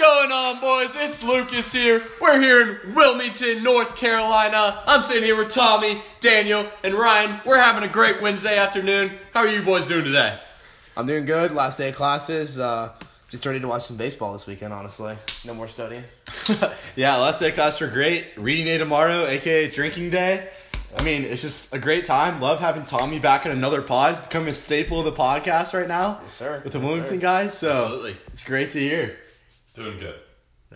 going on, boys? It's Lucas here. We're here in Wilmington, North Carolina. I'm sitting here with Tommy, Daniel, and Ryan. We're having a great Wednesday afternoon. How are you boys doing today? I'm doing good. Last day of classes. Uh, just ready to watch some baseball this weekend, honestly. No more studying. yeah, last day of class were great. Reading day tomorrow, aka drinking day. I mean, it's just a great time. Love having Tommy back in another pod. It's becoming a staple of the podcast right now. Yes, sir. With the Yes, Wilmington sir. guys. So Absolutely. it's great to hear. Doing good.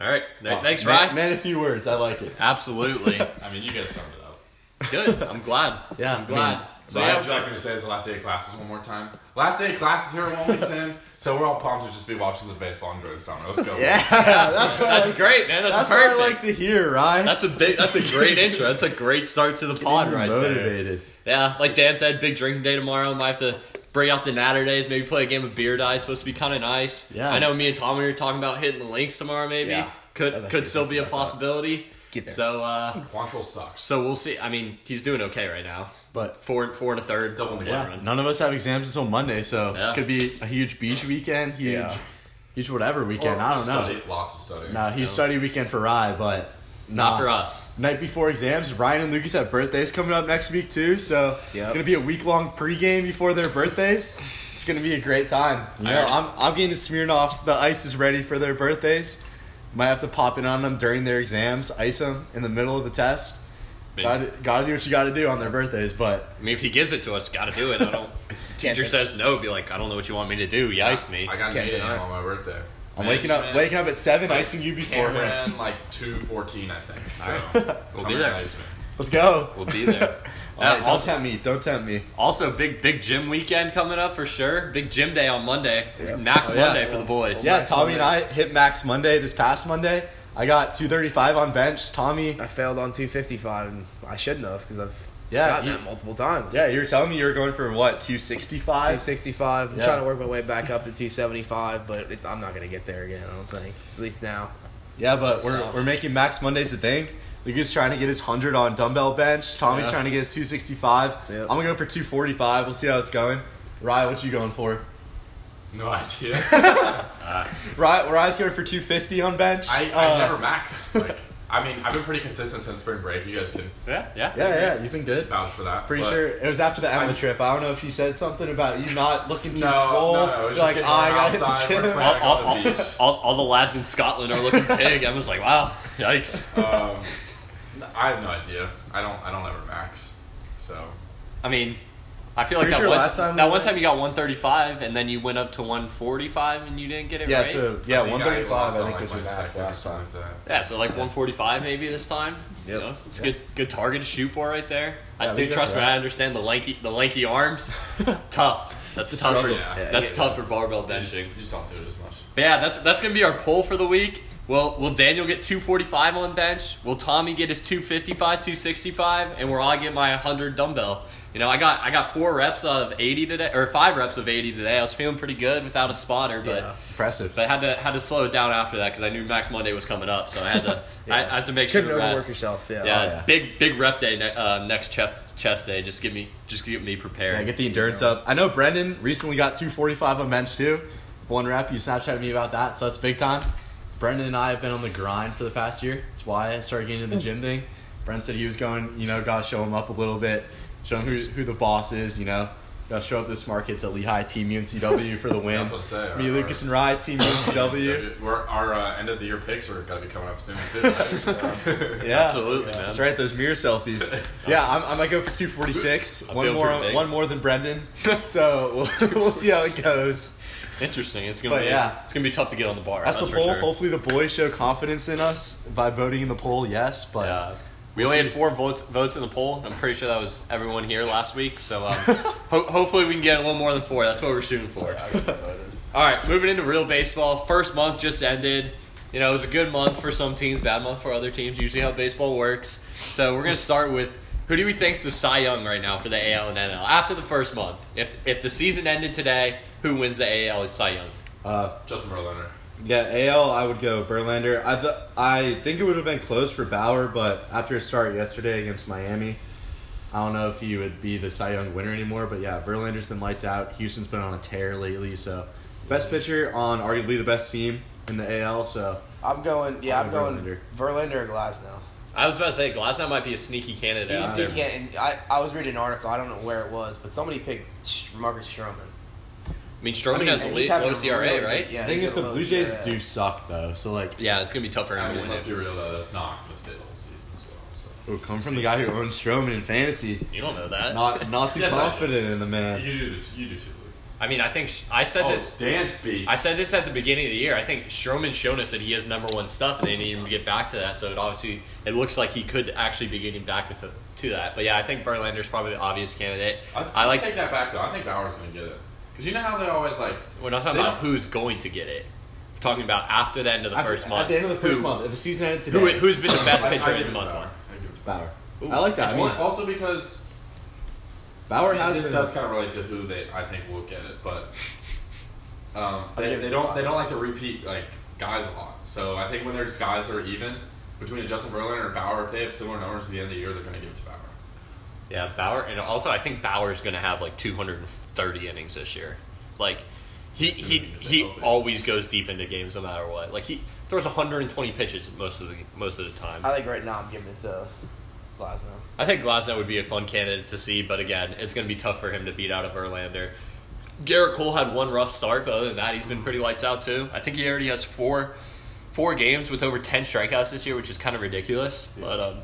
All right. Th- Thanks, man, Ryan. Man, a few words. I like it. Absolutely. I mean, you guys summed it up. Good. I'm glad. Yeah, I'm glad. I mean, so Ryan, yeah, would you like me to say it's the last day of classes one more time? Last day of classes here at Wilmington, so we're all pumped to just be watching the baseball and enjoy the summer. Let's go. Yeah, that's what that's I, great, man. That's, That's perfect. what I like to hear, Ryan. That's a big. That's a great intro. That's a great start to the pod right there. motivated. Yeah, like Dan said, big drinking day tomorrow. I might have to bring out the natter days. Maybe play a game of beer die. Supposed to be kind of nice. Yeah. I know me and Tommy were talking about hitting the links tomorrow. Maybe Yeah. could That's could still be a something that. possibility. Get there. So uh, Quantrill sucks. so we'll see. I mean, he's doing okay right now. But Four four and a third. Double home yeah. run. none of us have exams until Monday, so Yeah. it could be a huge beach weekend, huge, Yeah. huge whatever weekend. Or I don't know. study- Lots of studying. No, huge No. study weekend for Rye, but Not nah. for us. Night before exams, Ryan and Lucas have birthdays coming up next week too, so Yep. it's gonna be a week long pregame before their birthdays. It's gonna be a great time. You know, Alright. I'm I'm getting the Smirnoffs. The ice is ready for their birthdays. Might have to pop in on them during their exams, ice them in the middle of the test. Maybe. Gotta, gotta do what you gotta do on their birthdays, but I mean, if he gives it to us, got to do it. I don't. teacher says no, be like, I don't know what you want me to do. You iced me. I got an Can't 8 deny a.m. on my birthday. I'm waking up waking up at seven, like, icing you beforehand. Cameraman, like 2.14, I think. So, Alright. We'll come be there. ice me. Let's go. We'll be there. All right, Uh, don't also, tempt me. Don't tempt me. also, big big gym weekend coming up for sure. Big gym day on Monday. Max Oh, yeah. Monday for the boys. Yeah, Max Tommy and I hit max Monday this past Monday. I got 235 on bench. Tommy, I failed on 255, and I shouldn't have because I've Yeah, gotten you- that multiple times. yeah, you were telling me you were going for what 265. 265. I'm Yeah. trying to work my way back up to 275, but it's, I'm not going to get there again, I don't think. At least now. Yeah, but we're, we're making max Mondays a thing. Lucas trying to get his 100 on dumbbell bench. Tommy's Yeah. trying to get his 265. Yep. I'm gonna go for 245. We'll see how it's going. Rye, what you going for? No idea. Rye, Rye's going for 250 on bench. I, I Uh, never max. Like, I mean, I've been pretty consistent since spring break. You guys can yeah, yeah. Yeah, yeah, you've been good. vouch for that. Pretty but- sure it was after the Emma I- trip. I don't know if she said something about you not looking too No, swole. no, no, it was You're like, oh, I gotta hit the gym. All, all, on all, the all, all the lads in Scotland are looking big. I was like, wow, yikes. Um, I have no idea. I don't. I don't ever max. So I mean, I feel like Pretty that, sure one, last time that we one went- time you got 135 and then you went up to 145 and you didn't get it Yeah, right. so yeah, I think 135 I, think like, was your max last time. something like that. yeah, so like 145 maybe this time. Yep. You know, it's a good good target to shoot for right there. Yeah, I we think go trust me, that. I understand the lanky the lanky arms. tough. That's tough for struggle. Yeah. that's Yeah, tough for barbell You just, benching. you just don't do it as much. But yeah, that's that's gonna be our poll for the week. Will Will Daniel get 245 on bench? Will Tommy get his 255, 265, and will I get my 100 dumbbell? You know, I got I got four reps of 80 today, or five reps of 80 today. I was feeling pretty good without a spotter, but. Yeah. It's impressive. But I had to had to slow it down after that because I knew Max Monday was coming up, so I had to I, I had to make sure Couldn't to overwork rest. yourself, yeah. Yeah, Oh, yeah. big big rep day ne- uh, next chest chest day. Just give me just get me prepared. Yeah, get the endurance up. I know Brendan recently got 245 on bench too. One rep. You Snapchat me about that, so that's big time. Brendan and I have been on the grind for the past year. That's why I started getting into the gym thing. Brendan said he was going, you know, got to show him up a little bit, show him who, who the boss is, you know. Got to show up to smart kids at Lehigh, Team UNCW for the win. Yeah, I was about to say, Me, our- Lucas, and Rye, Team UNCW. We're, our uh, end of the year picks are gonna be coming up soon too. Yeah, Absolutely, man. That's right, those mirror selfies. Yeah, I'm, I might go for 246. One more, one more than Brendan. So we'll, we'll see how it goes. Interesting. It's gonna But be yeah. it's gonna be tough to get on the bar. That's, That's, the poll. sure. Hopefully, the boys show confidence in us by voting in the poll. Yes, but Yeah. We only had four votes votes in the poll. I'm pretty sure that was everyone here last week. So um, ho- hopefully we can get a little more than four. That's what we're shooting for. All right, moving into real baseball. First month just ended. You know, it was a good month for some teams, bad month for other teams. Usually how baseball works. So we're gonna start with who do we think's the Cy Young right now for the AL and NL after the first month? If if the season ended today, who wins the AL Cy Young? uh, Justin Verlander. Yeah, AL. I would go Verlander. I th- I think it would have been close for Bauer, but after a start yesterday against Miami, I don't know if he would be the Cy Young winner anymore. But yeah, Verlander's been lights out. Houston's been on a tear lately. So best pitcher on arguably the best team. in the AL. So I'm going. Yeah, I'll I'm going Verlander or Glasnow. I was about to say Glasnow might be a sneaky candidate. He's out there. the and I, I was reading an article. I don't know where it was, but somebody picked Sh- Marcus Stroman. I mean, Stroman I mean, has the And le- he's lowest ERA, really right? good- Yeah, the thing he's is, the Blue Jays ERA. do suck though. So like, Yeah, it's gonna be tough for him I to mean, let's be real though. That's not going to stay the whole season as well. So. it would come from the guy who owns Stroman in fantasy. You don't know that. Not not too Yes, confident in the man. You do. The, you do too. I mean, I think sh- I said Oh, this. Dan speak. I said this at the beginning of the year. I think Stroman's shown us that he has number one stuff, and they need him to get back to that. So it obviously it looks like he could actually be getting back with the, to that. But yeah, I think Verlander's probably the obvious candidate. I, I like. take that back though. I think Bauer's going to get it because you know how they're always like. We're not talking about who's going to get it. We're talking about after the end of the After- first month. At the end of the first who, month, if the season ended today, Who, who's been the best I- I pitcher give in to month Bauer. one? I give it to Bauer. Ooh. I like that. I mean, Also because Bauer I has this been. does kind of relate to who they I think will get it, but um, they, give they don't they don't like to repeat like guys a lot. So I think when there's guys that are even between a Justin Verlander and Bauer, if they have similar numbers at the end of the year, they're going to give it to Bauer. Yeah, Bauer, and also I think Bauer's going to have like 230 innings this year. Like he he he healthy. always goes deep into games no matter what. Like he throws 120 pitches most of the most of the time. I think right now I'm giving it to Glasnow. I think Glasnow would be a fun candidate to see, but again, it's going to be tough for him to beat out a Verlander. Gerrit Cole had one rough start, but other than that, he's been pretty lights out too. I think he already has four four games with over 10 strikeouts this year, which is kind of ridiculous. But um,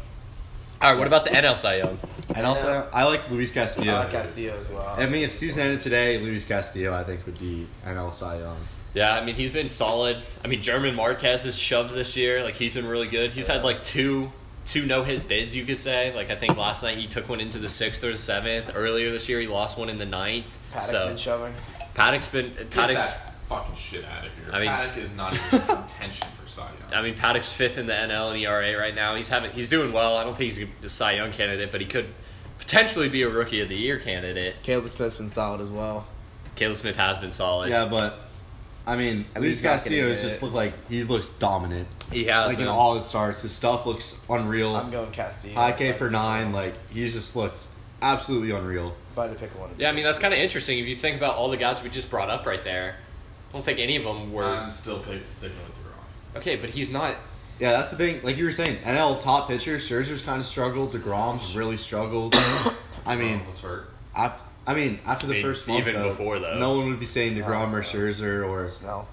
all right, what about the NL Cy Young? And also, I like Luis Castillo. I like Castillo as well. I mean, if season ended today, Luis Castillo, I think, would be NL Cy Young. Yeah, I mean he's been solid. I mean German Marquez has shoved this year. Like he's been really good. He's had like two two no hit bids, you could say. Like I think last night he took one into the sixth or the seventh. Earlier this year he lost one in the ninth. Paddack so been shoving. Paddack's been Get Paddack's. That fucking shit out of here. I mean- Paddack is not even in contention for Cy Young. I mean Paddack's fifth in the NL and ERA right now. He's having he's doing well. I don't think he's a Cy Young candidate, but he could potentially be a Rookie of the Year candidate. Caleb Smith's been solid as well. Caleb Smith has been solid. Yeah, but I mean, Luis he's not gonna Castillo has just it. looked like he looks dominant. he has. like in all his starts, his stuff looks unreal. I'm going Castillo. High K If I per nine, like he just looks absolutely unreal. If I had to pick one. Yeah, I mean that's kind of interesting if you think about all the guys we just brought up right there. I don't think any of them were I'm still pick, sticking with DeGrom. okay, but he's not. Yeah, that's the thing. Like you were saying, NL top pitchers, Scherzer's kind of struggled. Degrom's really struggled. I mean, was hurt. after I mean after the I mean, first month, even though, before, though. no one would be saying Snell, Degrom or. Scherzer or Snell.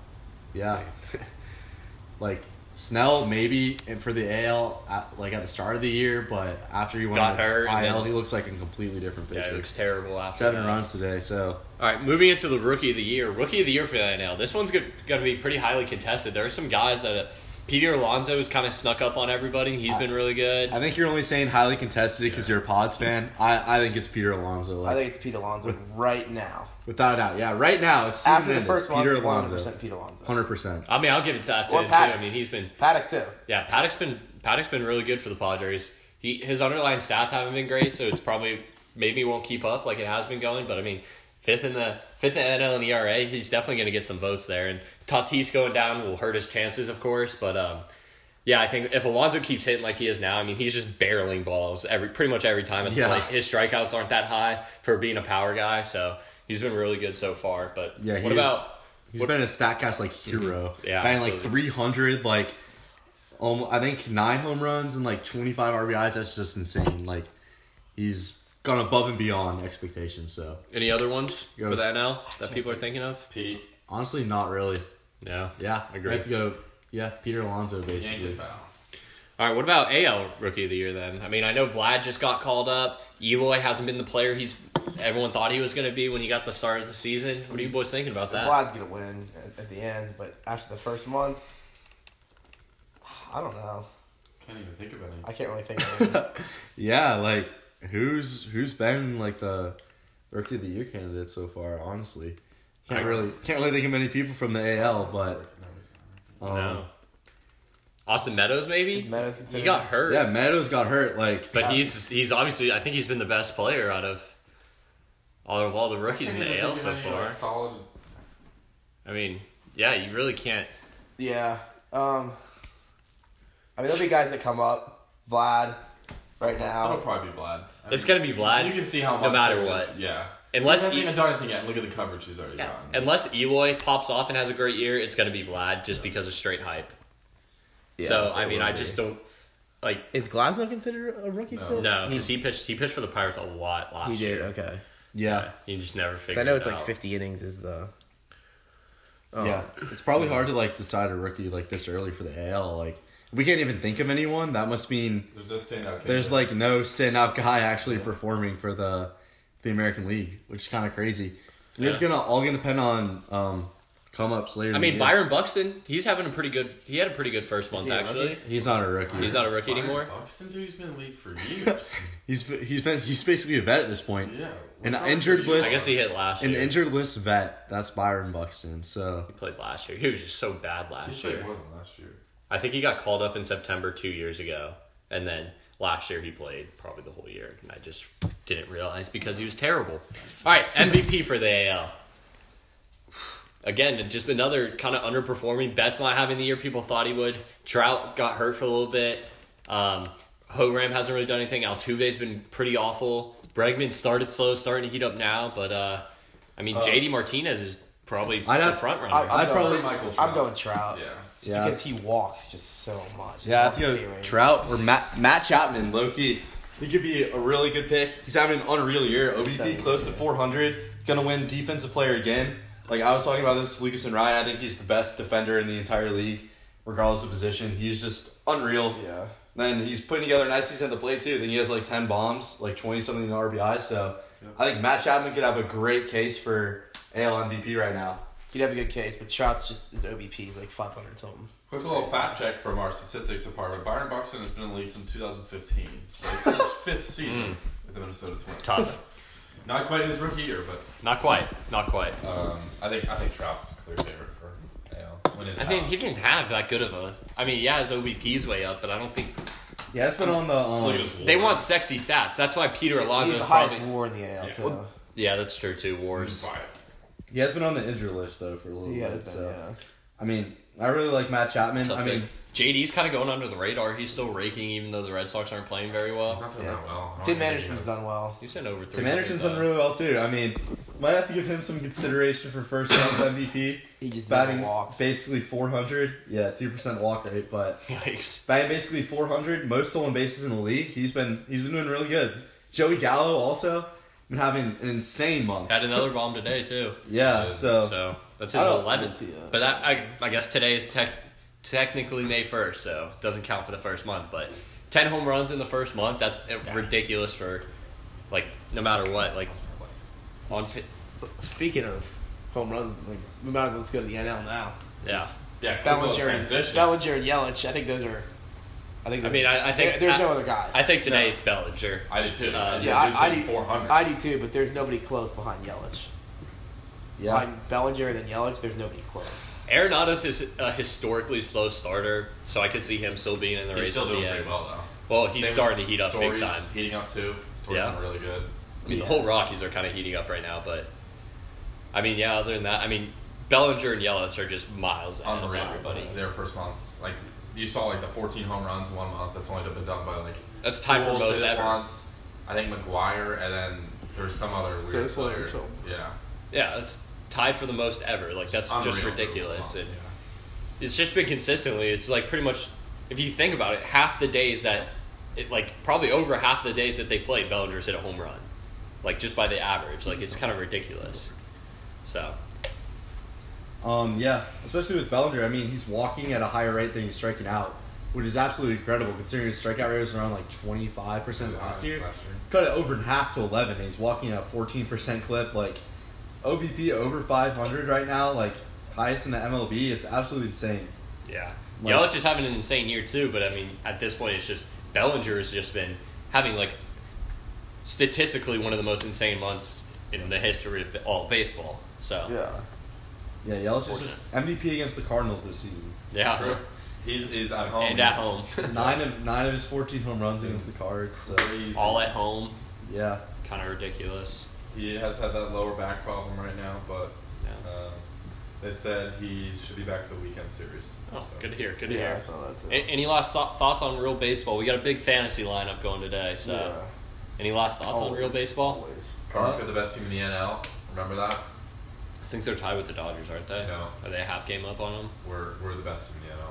yeah, like Snell maybe and for the AL at, like at the start of the year, but after he went Got on the hurt IL, then- he looks like a completely different Yeah, pitcher. it looks terrible after Seven that. runs today, so All right, moving into the rookie of the year. Rookie of the year for the NL. This one's going to be pretty highly contested. There are some guys that uh, Peter Alonso has kind of snuck up on everybody. He's been really good. I think you're only saying highly contested because you're a Pods fan. I, I think it's Peter Alonso. Like, I think it's Pete Alonso right now. Without a doubt, yeah. Right now, it's season After the ended. first month, Peter 100% Alonso, Pete Alonso. hundred percent. I mean, I'll give it to that to Or him too. Paddack. I mean, he's been Paddack too. yeah. Paddack's been Paddack's been really good for the Padres. He his underlying stats haven't been great, so it's probably maybe won't keep up like it has been going. But I mean, fifth in the fifth in NL and ERA, he's definitely going to get some votes there. And Tatis going down will hurt his chances, of course. But um, yeah, I think if Alonso keeps hitting like he is now, I mean, he's just barreling balls every pretty much every time at the Yeah. plate. His strikeouts aren't that high for being a power guy, so he's been really good so far. But Yeah, what about He's What- been a Statcast like hero. Yeah, batting like 300, like um, I think nine home runs and like 25 RBIs. That's just insane. Like he's gone above and beyond expectations. So any other ones Go. for that now that people are thinking of? Pete honestly, not really. Yeah, Yeah, I Agree. Let's go. Yeah, Peter Alonso basically. it. All right, what about AL Rookie of the Year then? I mean, I know Vlad just got called up. Eloy hasn't been the player he's everyone thought he was going to be when he got the start of the season. What are you boys thinking about that? Vlad's gonna win at, at the end, but after the first month, I don't know. Can't even think of any. I can't really think of it. Yeah, like who's who's been like the rookie of the year candidate so far? Honestly, can't I- really can't really think of many people from the AL, but um, no. Austin Meadows, maybe. Is Meadows he got hurt, yeah, Meadows got hurt. Like, but he's he's obviously I think he's been the best player out of all of all the rookies in the AL so far. Solid. I mean, yeah, you really can't. Yeah. Um. I mean, there'll be guys that come up. Vlad, right That'll now. probably be Vlad. I It's mean, gonna be Vlad. You can see how no matter what. just- yeah. He unless hasn't E- even done anything yet. Look at the coverage he's already yeah, gotten. unless Eloy pops off and has a great year, it's going to be Vlad just because of straight hype. Yeah, so I mean, will I be. just don't like. Is Glasnow considered a rookie No. still? No, because he pitched. He pitched for the Pirates a lot last year. He year. did. Okay. Yeah. you just never 'Cause figured. I know it it's like 50 innings is the. Oh. Yeah, it's probably hard to like decide a rookie like this early for the AL. Like we can't even think of anyone. That must mean There's no standout. there's candidate. like no standout guy actually performing for the the American League, which is kind of crazy. It's gonna all gonna depend on um come ups later. I mean, the year. Byron Buxton. He's having a pretty good. He had a pretty good first month he actually. He's not a rookie. He's not a rookie Byron anymore. Buxton, dude, he's been in the league for years. He's he's been he's basically a vet at this point. yeah. An injured you? list- I guess he hit last An year. injured list vet. That's Byron Buxton. So He played last year. He was just so bad last year. He last played year. more than last year. I think he got called up in September two years ago, and then last year he played probably the whole year, and I just didn't realize because he was terrible. All right, MVP for the AL. Again, just another kind of underperforming. Betts not having the year people thought he would. Trout got hurt for a little bit. Um, Hogram hasn't really done anything. Altuve's been pretty awful. Bregman started slow, starting to heat up now, but uh, I mean, JD Martinez is probably I'd the have- front runner. I'm, I'd going, probably- Michael I'm Trout. going Trout. Yeah. Just Yeah. because he walks just so much. Yeah, I have to go. Trout or Matt Matt Chapman, low key. He could be a really good pick. He's having an unreal year. OBP close to 400. Gonna win defensive player again. Like I was talking about this, Lucas and Ryan. I think he's the best defender in the entire league, regardless of position. He's just unreal. Yeah. Then he's putting together a nice season at the plate too. Then he has like ten bombs, like twenty something RBIs. So I think Matt Chapman could have a great case for AL MVP right now. He'd have a good case, but Trout's just his OBP is like 500 something. Quick little fact check from our statistics department. Byron Buxton has been in the league since 2015, so it's his fifth season with the Minnesota Twins. Tough. Not quite his rookie year, but Not quite. Not quite. um, I think I think Trout's the clear favorite for AL. When his I think he didn't have that good of a. I mean, yeah, his OBP's way up, but I don't think Yeah, it's been on the. Look Um, at his they want sexy stats. That's why Peter Alonso He's is the highest probably. WAR in the AL, Yeah. too. Yeah, that's true too. Wars. Buy it. he has been on the injury list though for a little Yeah, bit. but, So yeah. I mean, I really like Matt Chapman. Tough I mean, pick. JD's kind of going under the radar. He's still raking, even though the Red Sox aren't playing very He's well. not doing Yeah. that well. I don't Tim think he Anderson's has- done well. He's sent over three. Tim Anderson's done really well too. I mean, might have to give him some consideration for first round MVP. He just batting never walks. basically 400. Yeah, two percent walk rate, but. Yikes. batting basically 400, most stolen bases in the league. He's been he's been doing really good. Joey Gallo also been having an insane month. Had another bomb today too. Yeah, so, So that's his eleventh. Yeah. Uh, but that, I, I guess today is tech, technically May first, so it doesn't count for the first month. But ten home runs in the first month. That's ridiculous for, like, no matter what. Like, on. S- Speaking of home runs, like we might as well just go to the NL now. Yeah. Yeah, quick Bellinger and, transition. Bellinger and Yelich. I think those are. I think. I mean, I, I think there- there's I- no other guys. I think today No. it's Bellinger. I did too. Uh, Yeah, I, I do. 400. I do too, but there's nobody close behind Yelich. yeah. Behind Bellinger and then Yelich, there's nobody close. Arenado's is a historically slow starter, so I could see him still being in the He's race still at doing pretty end. well though. Well, he's Same starting to heat up big time. Heating up too. Story's Yeah. really good. I mean, the whole Rockies are kind of heating up right now, but I mean, yeah. Other than that, I mean, Bellinger and Yelich are just miles ahead of Unreal. everybody. Their first months, like you saw, like the 14 home runs in one month. That's only been done by like That's tied for most did it ever. Once, I think McGwire, and then there's some other weird Sosa player. something. Yeah, Yeah, it's tied for the most ever. Like that's just Unreal. ridiculous. Yeah. And it's just been consistently. It's like pretty much, if you think about it, half the days that, it like probably over half the days that they played, Bellinger's hit a home run, like just by the average. Like it's kind of ridiculous. So Um, yeah, especially with Bellinger. I mean, he's walking at a higher rate than he's striking out, which is absolutely incredible considering his strikeout rate was around like 25% last year. Cut it over in half to 11. and He's walking at a 14% clip. Like, OBP over 500 right now, like, highest in the MLB. It's absolutely insane. yeah, Like- Yelich is having an insane year too. But I mean, at this point, it's just Bellinger has just been having like statistically one of the most insane months in the history of all of baseball. So Yeah. Yeah, Yelich is just MVP against the Cardinals this season. yeah, True. He's, he's at home. and at home, nine of nine of his 14 home runs against the Cards. So, all at home, yeah. kind of ridiculous. He has had that lower back problem right now, but Yeah. um, they said he should be back for the weekend series. Oh, So- good to hear. Good to Yeah, I hear. saw that too. A- Any last thoughts on real baseball? We got a big fantasy lineup going today, so yeah. Any last thoughts on real Always, baseball? always. Cardinals got the best team in the NL. Remember that? I think they're tied with the Dodgers, aren't they? No. Are they a half game up on them? We're we're the best team in the NL.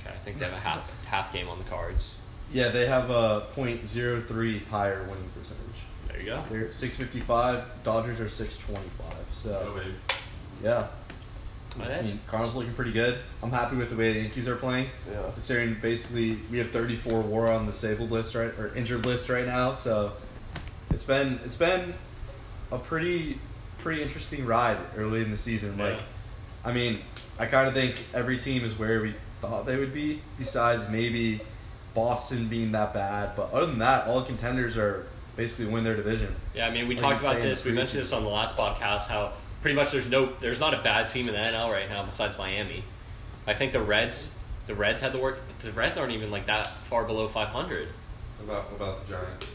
Okay, I think they have a half half game on the cards. Yeah, they have a .03 higher winning percentage. There you go. They're 655. Dodgers are 625. So So baby. yeah, I mean Cardinals looking pretty good. I'm happy with the way the Yankees are playing. Yeah. Considering basically we have 34 WAR on the disabled list right or injured list right now, so it's been it's been a pretty pretty interesting ride early in the season. Yeah. Like, I mean, I kind of think every team is where we thought they would be, besides maybe Boston being that bad. But other than that, all contenders are basically win their division. Yeah, I mean, we Like talked about this. We mentioned this on the last podcast. How pretty much there's no, there's not a bad team in the NL right now besides Miami. I think the Reds, the Reds had the work. The Reds aren't even like that far below 500. What about what about the Giants?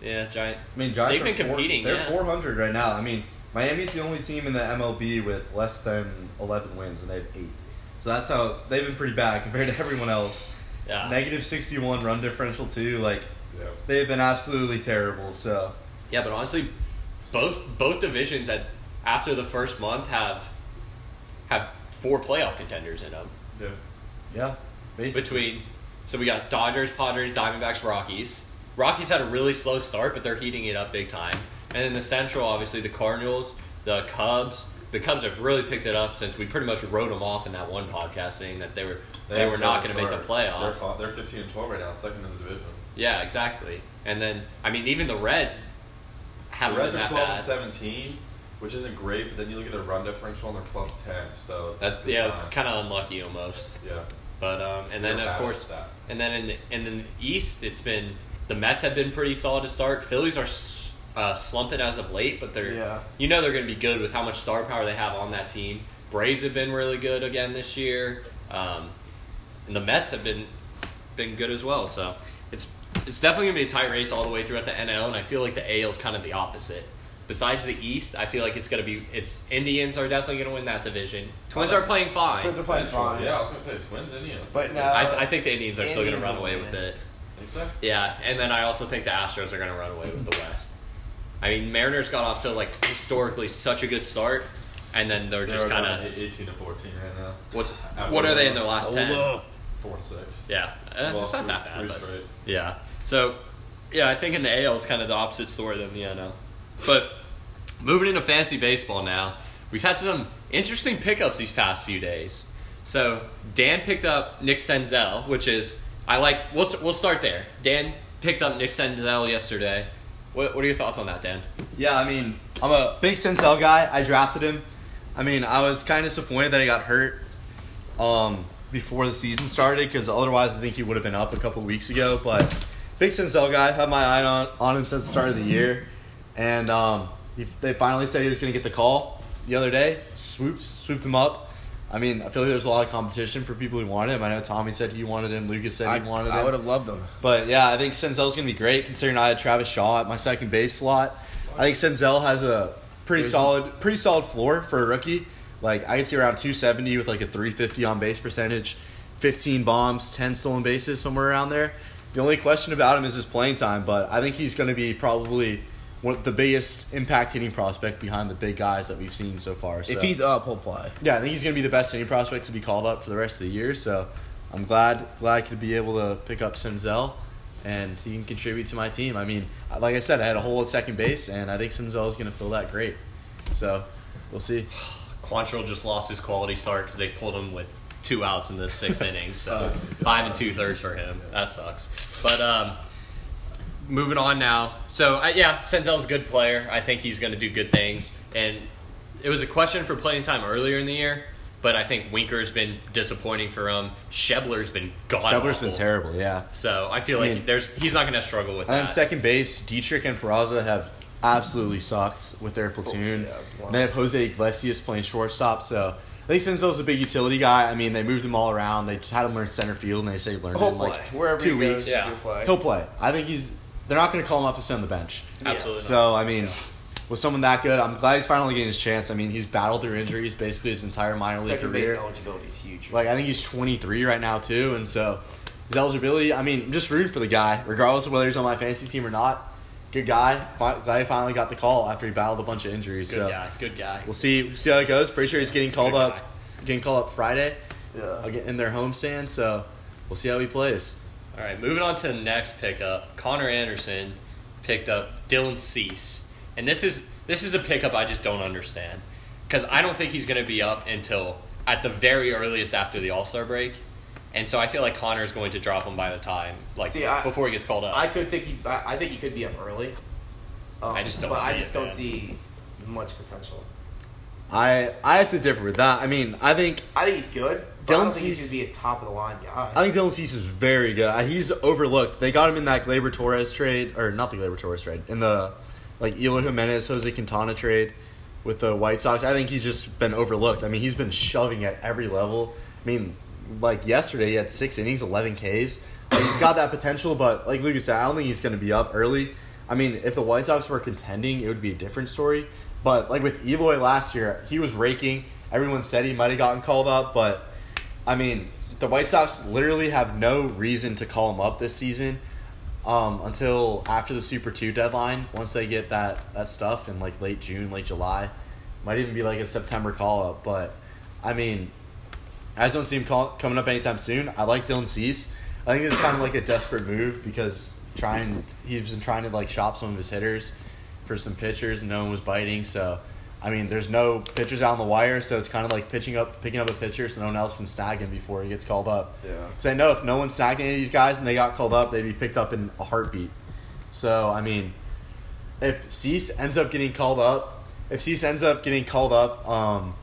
Yeah, Giant. I mean, Giants They've are been four- competing, They're yeah. 400 right now. I mean, Miami's the only team in the MLB with less than 11 wins, and they have eight. So that's how they've been pretty bad compared to everyone else. Yeah. Negative 61 run differential too. Like Yeah. they've been absolutely terrible. So Yeah, but honestly, both both divisions at after the first month have have four playoff contenders in them. Yeah. yeah, basically. Between, so we got Dodgers, Padres, Diamondbacks, Rockies. Rockies had a really slow start, but they're heating it up big time. And then the Central, obviously the Cardinals, the Cubs. The Cubs have really picked it up since we pretty much wrote them off in that one podcast saying that they were they, have were not going to make the start. playoff. They're, they're 15 and 12 right now, second in the division. Yeah, exactly. And then I mean, even the Reds haven't Reds been are that 12 bad. and 17, which isn't great. But then you look at their run differential and they're plus 10. So it's, That, it's yeah, not- it's kind of unlucky almost. yeah. But um, and They're then of course, that. and then in the in the East, it's been the Mets have been pretty solid to start. Phillies are uh, slumping as of late, but they're Yeah. you know they're going to be good with how much star power they have on that team. Braves have been really good again this year, um, and the Mets have been been good as well. So it's it's definitely going to be a tight race all the way throughout the NL, and I feel like the AL is kind of the opposite. Besides the East, I feel like it's going to be it's Indians are definitely going to win that division. Twins are playing fine. Twins are playing fine. Yeah, I was going to say Twins, Indians. But now, I, I think the Indians are still going to run away win. with it. Think so? Yeah, and then I also think the Astros are going to run away with the West. I mean, Mariners got off to like historically such a good start, and then they're just They're kind of 18 to 14 right now. what's After what are they in their last ten? Four and six. Yeah, uh, Well, it's not three- that bad, but yeah. So yeah, I think in the AL it's kind of the opposite story than the NL. But moving into fantasy baseball now, we've had some interesting pickups these past few days. So Dan picked up Nick Senzel, which is I like. We'll we'll start there. Dan picked up Nick Senzel yesterday. What what are your thoughts on that, Dan? Yeah, I mean, I'm a big Senzel guy. I drafted him. I mean, I was kind of disappointed that he got hurt um, before the season started because otherwise I think he would have been up a couple weeks ago. But big Senzel guy. Had my eye on, on him since the start of the year. And um, they finally said he was going to get the call the other day. Swooped, swooped him up. I mean, I feel like there's a lot of competition for people who wanted him. I know Tommy said he wanted him. Lucas said I, he wanted I him. I would have loved them. But yeah, I think Senzel's gonna be great considering I had Travis Shaw at my second base slot. I think Senzel has a pretty There's- solid, pretty solid floor for a rookie. Like I can see around 270 with like a 350 on base percentage, 15 bombs, 10 stolen bases, somewhere around there. The only question about him is his playing time, but I think he's going to be probably one the biggest impact hitting prospect behind the big guys that we've seen so far. So. If he's up, he'll play. Yeah, I think he's going to be the best hitting prospect to be called up for the rest of the year. So I'm glad glad I could be able to pick up Senzel, and he can contribute to my team. I mean, like I said, I had a hole at second base, and I think Senzel is going to fill that great. So we'll see. Quantrill just lost his quality start because they pulled him with two outs in the sixth inning. So five and two thirds for him. That sucks. But um, moving on now. So uh, yeah, Senzel's a good player. I think he's going to do good things. And it was a question for playing time earlier in the year. But I think Winker's been disappointing for him. Schebler's been god Schebler's been terrible. Yeah. So I feel like mean- there's he's not going to struggle with that. And that. second base, Dietrich and Peraza have absolutely sucked with their platoon. yeah, wow. They have Jose Iglesias playing shortstop, so I think Senzel's a big utility guy. I mean, they moved him all around. They just had him learn center field, and they say he learned it like. Wherever two he goes, weeks. Yeah. he'll play. He'll play. I think he's. They're not going to call him up to sit on the bench. Absolutely. So I mean, with someone that good, I'm glad he's finally getting his chance. I mean, he's battled through injuries basically his entire minor league Second base career. eligibility is huge. Like I think he's 23 right now too, and so his eligibility. I mean, I'm just rooting for the guy, regardless of whether he's on my fantasy team or not. good guy. Glad he finally got the call after he battled a bunch of injuries. Good so guy. Good guy. we'll see see how it goes. Pretty sure he's getting called Good up, guy. getting called up Friday Yeah. again in their homestand. So we'll see how he plays. All right, moving on to the next pickup. Connor Anderson picked up Dylan Cease, and this is this is a pickup I just don't understand because I don't think he's going to be up until at the very earliest after the All Star break, and so I feel like Connor is going to drop him by the time like See, I- before he gets called up. I could think he. I, I think he could be up early. Um, I just don't But I just it, don't man. see much potential. I I have to differ with that. I mean, I think I think he's good. Dylan Cease- be a top of the line guy. I think Dylan Cease is very good. He's overlooked. They got him in that Gleyber Torres trade, or not the Gleyber Torres trade, in the like Eloy Jimenez, Jose Quintana trade with the White Sox. I think he's just been overlooked. I mean, he's been shoving at every level. I mean, like yesterday, he had six innings, 11 Ks. Like, he's got that potential, but like Lucas said, I don't think he's going to be up early. I mean, if the White Sox were contending, it would be a different story. But like with Eloy last year, he was raking. Everyone said he might have gotten called up, but I mean, the White Sox literally have no reason to call him up this season um, until after the Super Two deadline. Once they get that that stuff in like late June, late July, might even be like a September call up. But I mean, I just don't see him call, coming up anytime soon. I like Dylan Cease. I think it's kind of like a desperate move because trying he's been trying to like shop some of his hitters for some pitchers, and no one was biting. So, I mean, there's no pitchers out on the wire, so it's kind of like pitching up, picking up a pitcher, so no one else can snag him before he gets called up. Yeah. Because I know if no one snagged any of these guys and they got called up, they'd be picked up in a heartbeat. So, I mean, if Cease ends up getting called up, if Cease ends up getting called up um,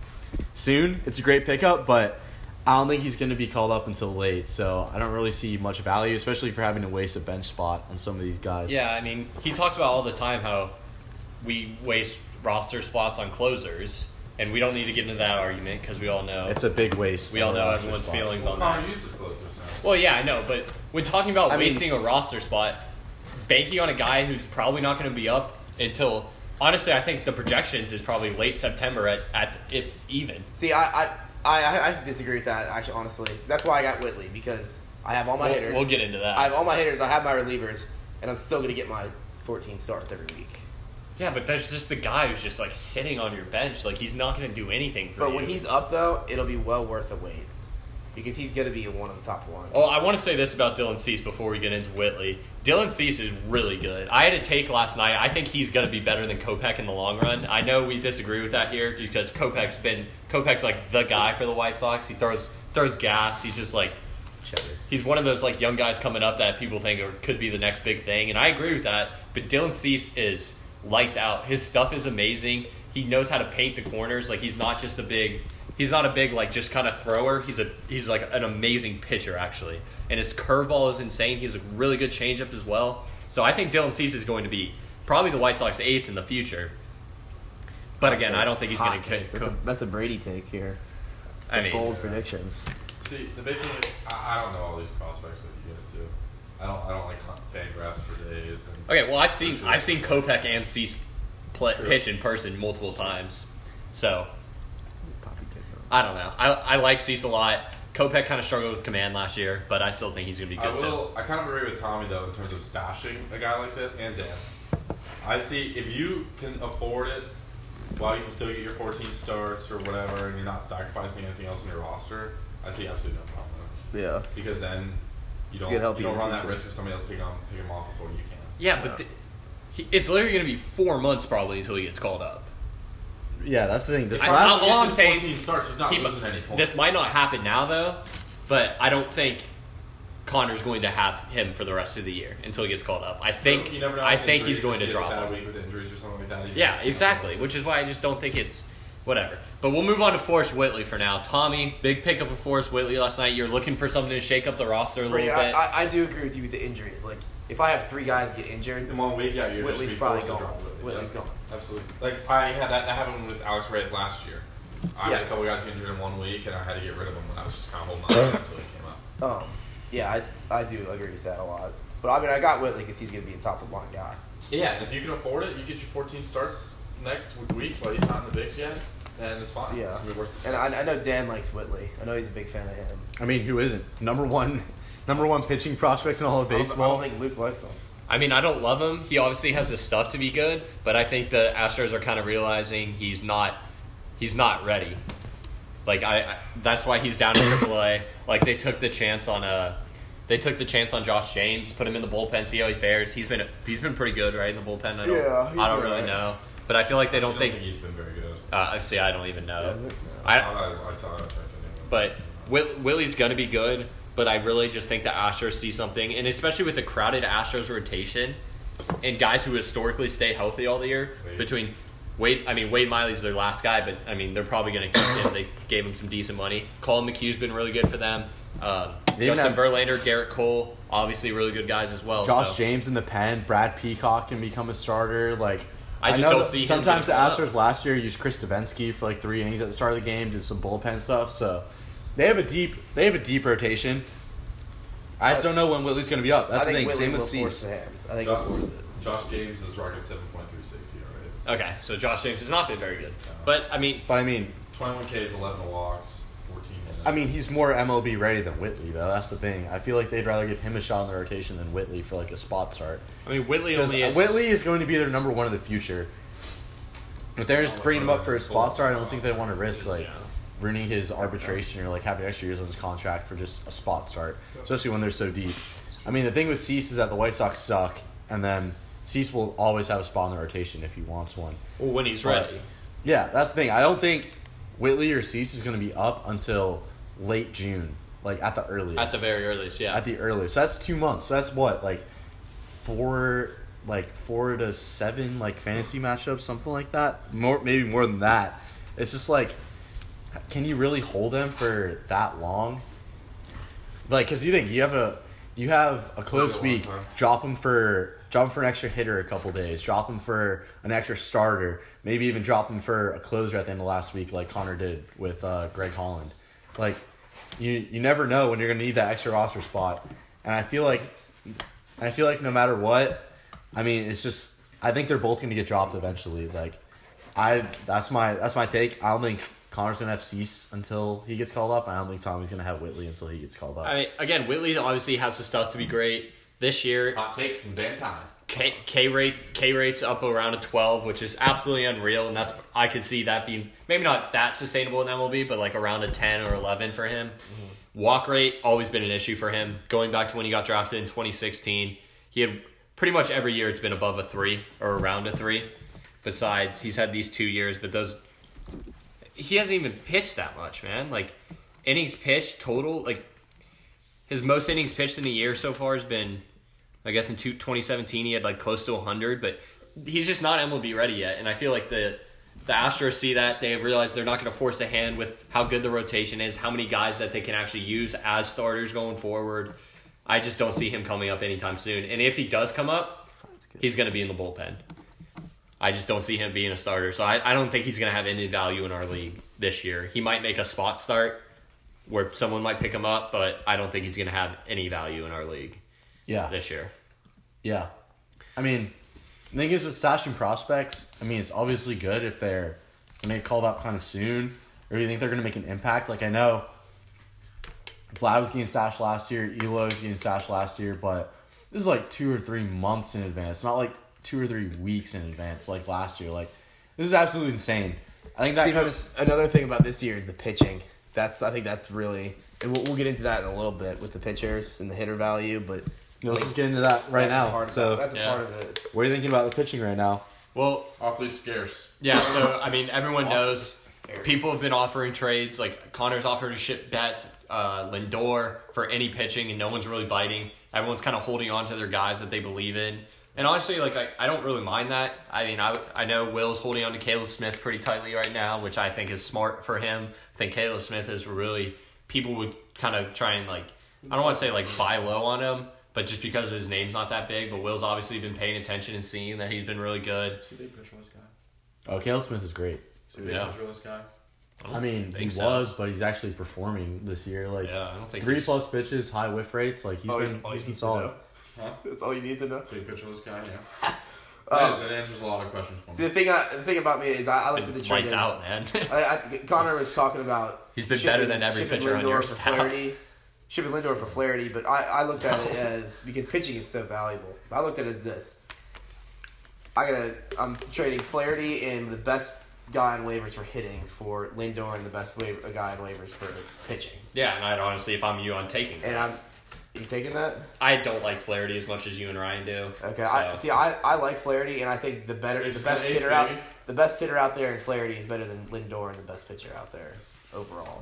soon, it's a great pickup, but I don't think he's going to be called up until late. So I don't really see much value, especially for having to waste a bench spot on some of these guys. yeah, I mean, he talks about all the time how we waste roster spots on closers, and we don't need to get into that argument because we all know It's a big waste. we all of a know roster everyone's spot. feelings Well, on Connor that. uses closers now. Well, yeah, I know, but when talking about I mean- wasting a roster spot, banking on a guy who's probably not going to be up until honestly, I think the projections is probably late September at, at if even. See, I, I, I, I disagree with that. Actually, honestly, that's why I got Whitley because I have all my We'll, hitters. we'll get into that. I have all my hitters. I have my relievers, and I'm still going to get my 14 starts every week. Yeah, but that's just the guy who's just like sitting on your bench, like he's not going to do anything for But you. But when he's up, though, it'll be well worth the wait because he's going to be one of the top one. Oh, I want to say this about Dylan Cease before we get into Whitley. Dylan Cease is really good. I had a take last night. I think he's going to be better than Kopech in the long run. I know we disagree with that here because Kopech's been Kopech's like the guy for the White Sox. He throws throws gas. He's just like he's one of those like young guys coming up that people think are, could be the next big thing, and I agree with that. But Dylan Cease is lights out. His stuff is amazing. He knows how to paint the corners. Like he's not just a big. He's not a big like just kind of thrower. He's a he's like an amazing pitcher actually, and his curveball is insane. He's a really good changeup as well. So I think Dylan Cease is going to be probably the White Sox ace in the future. But again, I don't think he's going to. takes. That's, a, that's a Brady take here. I mean, Bold predictions. See, the big thing is, I, I don't know all these prospects that you guys do. I don't, I don't like FanGraphs for days. And Okay, well, I've seen Sure. I've seen Kopech and Cease play, True. pitch in person multiple times, so Poppy take note. I don't know. I, I like Cease a lot. Kopech kind of struggled with command last year, but I still think he's going to be I good too. will. I kind of agree with Tommy though in terms of stashing a guy like this and Dan. I see if you can afford it while you can still get your 14 starts or whatever, and you're not sacrificing anything else in your roster. I see absolutely no problem Yeah. because then you don't gonna help you you don't run that risk of somebody else picking on picking him off before you can. Yeah, but th- he, it's literally going to be four months probably until he gets called up. Yeah, that's the thing. This I- last all I'm saying, 14 starts. He's not he- losing any points. this might not happen now though, but I don't think Connor's going to have him for the rest of the year until he gets called up. I think You never know I think he's going to drop him. week with injuries or something like that. Yeah, exactly. Which is why I just don't think it's whatever. But we'll move on to Forrest Whitley for now. Tommy, big pickup of Forrest Whitley last night. You're looking for something to shake up the roster a little Brady, bit. I, I do agree with you with the injuries. Like, if I have three guys get injured, In one week, yeah, you're Whitley's just probably forced to gone. Whitley. Whitley's Yeah. gone. Absolutely. Like I had that, that happened with Alex Reyes last year. I Yeah. had a couple guys get injured in one week, and I had to get rid of them, and I was just kind of holding on until he came up. um, yeah, I, I do agree with that a lot. But I mean, I got Whitley because he's going to be a top of the line guy. Yeah, and if you can afford it, you get your 14 starts next weeks while he's not in the bigs yet, then it's fine. Yeah. It's gonna be worth the And. I, I know Dan likes Whitley. I know he's a big fan of him. I mean, who isn't number one? Number one pitching prospect in all of I don't- I don't think Luke likes him. I mean, I don't love him. He obviously has the stuff to be good, but I think the Astros are kind of realizing he's not he's not ready. Like I, I that's why he's down in AAA. Like they took the chance on a they took the chance on Josh James, put him in the bullpen, see how he fares. He's been he's been pretty good, right, in the bullpen. I don't, Yeah, I don't really alright. know, but I feel like they don't don't think. think he's been very good. Uh, see, I don't even know. I, I, I, I but Will, Willie's going to be good, but I really just think the Astros see something, and especially with the crowded Astros rotation and guys who historically stay healthy all the year Wade. between Wade. I mean, Wade Miley's their last guy, but I mean, they're probably going to keep him. They gave him some decent money. Collin McHugh's been really good for them. Um, Justin have- Verlander, Gerrit Cole, obviously really good guys as well. Josh so. James in the pen, Brad Peacock can become a starter. Like I just know don't that see him Sometimes the Astros up. last year used Chris Devenski for like three innings at the start of the game, did some bullpen stuff. So they have a deep they have a deep rotation. I just don't know when Whitley's going to be up. That's I the thing. Whitley Same with will force Cease. I think Josh, force it. Josh James is rocking seven point three six ERA. Okay, so Josh James has not been very good, but I mean, But I mean, Twenty one Ks, eleven walks, fourteen. Minutes. I mean, he's more MLB ready than Whitley, though. That's the thing. I feel like they'd rather give him a shot in the rotation than Whitley for like a spot start. I mean Whitley only is Whitley is going to be their number one in the future. If they're just bringing him up for a spot start, I don't think they want to risk like ruining his arbitration or like having extra years on his contract for just a spot start, especially when they're so deep. I mean, the thing with Cease is that the White Sox suck, and then Cease will always have a spot in the rotation if he wants one. well, when he's But- ready. Yeah, that's the thing. I don't think Whitley or Cease is going to be up until late June, like at the earliest. At the very earliest, yeah. at the earliest. So that's two months. So that's what like four, like four to seven, like fantasy matchups, something like that. More, maybe more than that. It's just like, can you really hold them for that long? Like, cause you think you have a, you have a close week. time. Drop them for drop 'em for an extra hitter a couple days. Drop them for an extra starter. Maybe even drop them for a closer at the end of last week, like Connor did with uh, Greg Holland. Like, you you never know when you're gonna need that extra roster spot. And I feel like, I feel like no matter what, I mean, it's just I think they're both gonna get dropped eventually. Like, I that's my that's my take. I don't think Connor's gonna have Cease until he gets called up. I don't think Tommy's gonna have Whitley until he gets called up. I mean, again, Whitley obviously has the stuff to be great. This year, hot take from Dan Time. K, K rate K rate's up around a twelve, which is absolutely unreal, and that's I could see that being maybe not that sustainable in MLB, but like around a ten or eleven for him. Mm-hmm. Walk rate always been an issue for him. Going back to when he got drafted in 2016, he had pretty much every year it's been above a three or around a three. Besides, he's had these two years, but those he hasn't even pitched that much, man. Like innings pitched total, like his most innings pitched in a year so far has been, I guess in two, 2017 he had like close to 100, but he's just not MLB ready yet. And I feel like the the Astros see that they realize they're not going to force the hand with how good the rotation is, how many guys that they can actually use as starters going forward. I just don't see him coming up anytime soon. And if he does come up, he's going to be in the bullpen. I just don't see him being a starter. So I, I don't think he's going to have any value in our league this year. He might make a spot start where someone might pick him up, but I don't think he's going to have any value in our league yeah, this year. Yeah. I mean, the thing is with stashing prospects, I mean, it's obviously good if they're going to get called up kind of soon, or you think they're going to make an impact. Like, I know Vlad was getting stashed last year, Elo was getting stashed last year, but this is like two or three months in advance, not like two or three weeks in advance like last year. Like, this is absolutely insane. I think that See, kind of. another thing about this year is the pitching. That's I think that's really, and we'll, we'll get into that in a little bit with the pitchers and the hitter value. But You know, let's just get into that right that's a now. part of So, it. that's a Yeah. part of it. what are you thinking about the pitching right now? Well, Awfully scarce. yeah, so, I mean, everyone knows people have been offering trades. Like, Connor's offered to ship Betts, uh, Lindor for any pitching, and no one's really biting. Everyone's kind of holding on to their guys that they believe in. And honestly, like, I, I don't really mind that. I mean, I, I know Will's holding on to Caleb Smith pretty tightly right now, which I think is smart for him. I think Caleb Smith is really, people would kind of try and, like, I don't want to say, like, buy low on him, but just because his name's not that big. But Will's obviously been paying attention and seeing that he's been really good. Is he a big pitcher guy? Oh, Caleb Smith is great. Is he a big Yeah. pitcher guy? I mean, he so. was, but he's actually performing this year. Like, Yeah, I don't think three he's- plus pitches, high whiff rates. Like he's Oh, been all he's you been solid. know. That's all you need to know. Big pitcher this guy, yeah. That, is, oh. that answers a lot of questions for See, me. the thing, I, the thing about me is I, I looked at the Lights trade. out, man. I, I, Connor was talking about. He's been shipping- better than every shipping pitcher on your for staff. Flaherty. Shipping Lindor for Flaherty, but I, I looked at it as because pitching is so valuable. I looked at it as this. I gotta I'm trading Flaherty and the best guy on waivers for hitting for Lindor and the best waiver, a guy on waivers for pitching. Yeah, and I'd honestly, if I'm you, I'm taking. And I'm you taking that? I don't like Flaherty as much as you and Ryan do. Okay, so- I see. I, I like Flaherty, and I think the better, Ace- the best ace, hitter out, the best hitter out there in Flaherty is better than Lindor and the best pitcher out there overall.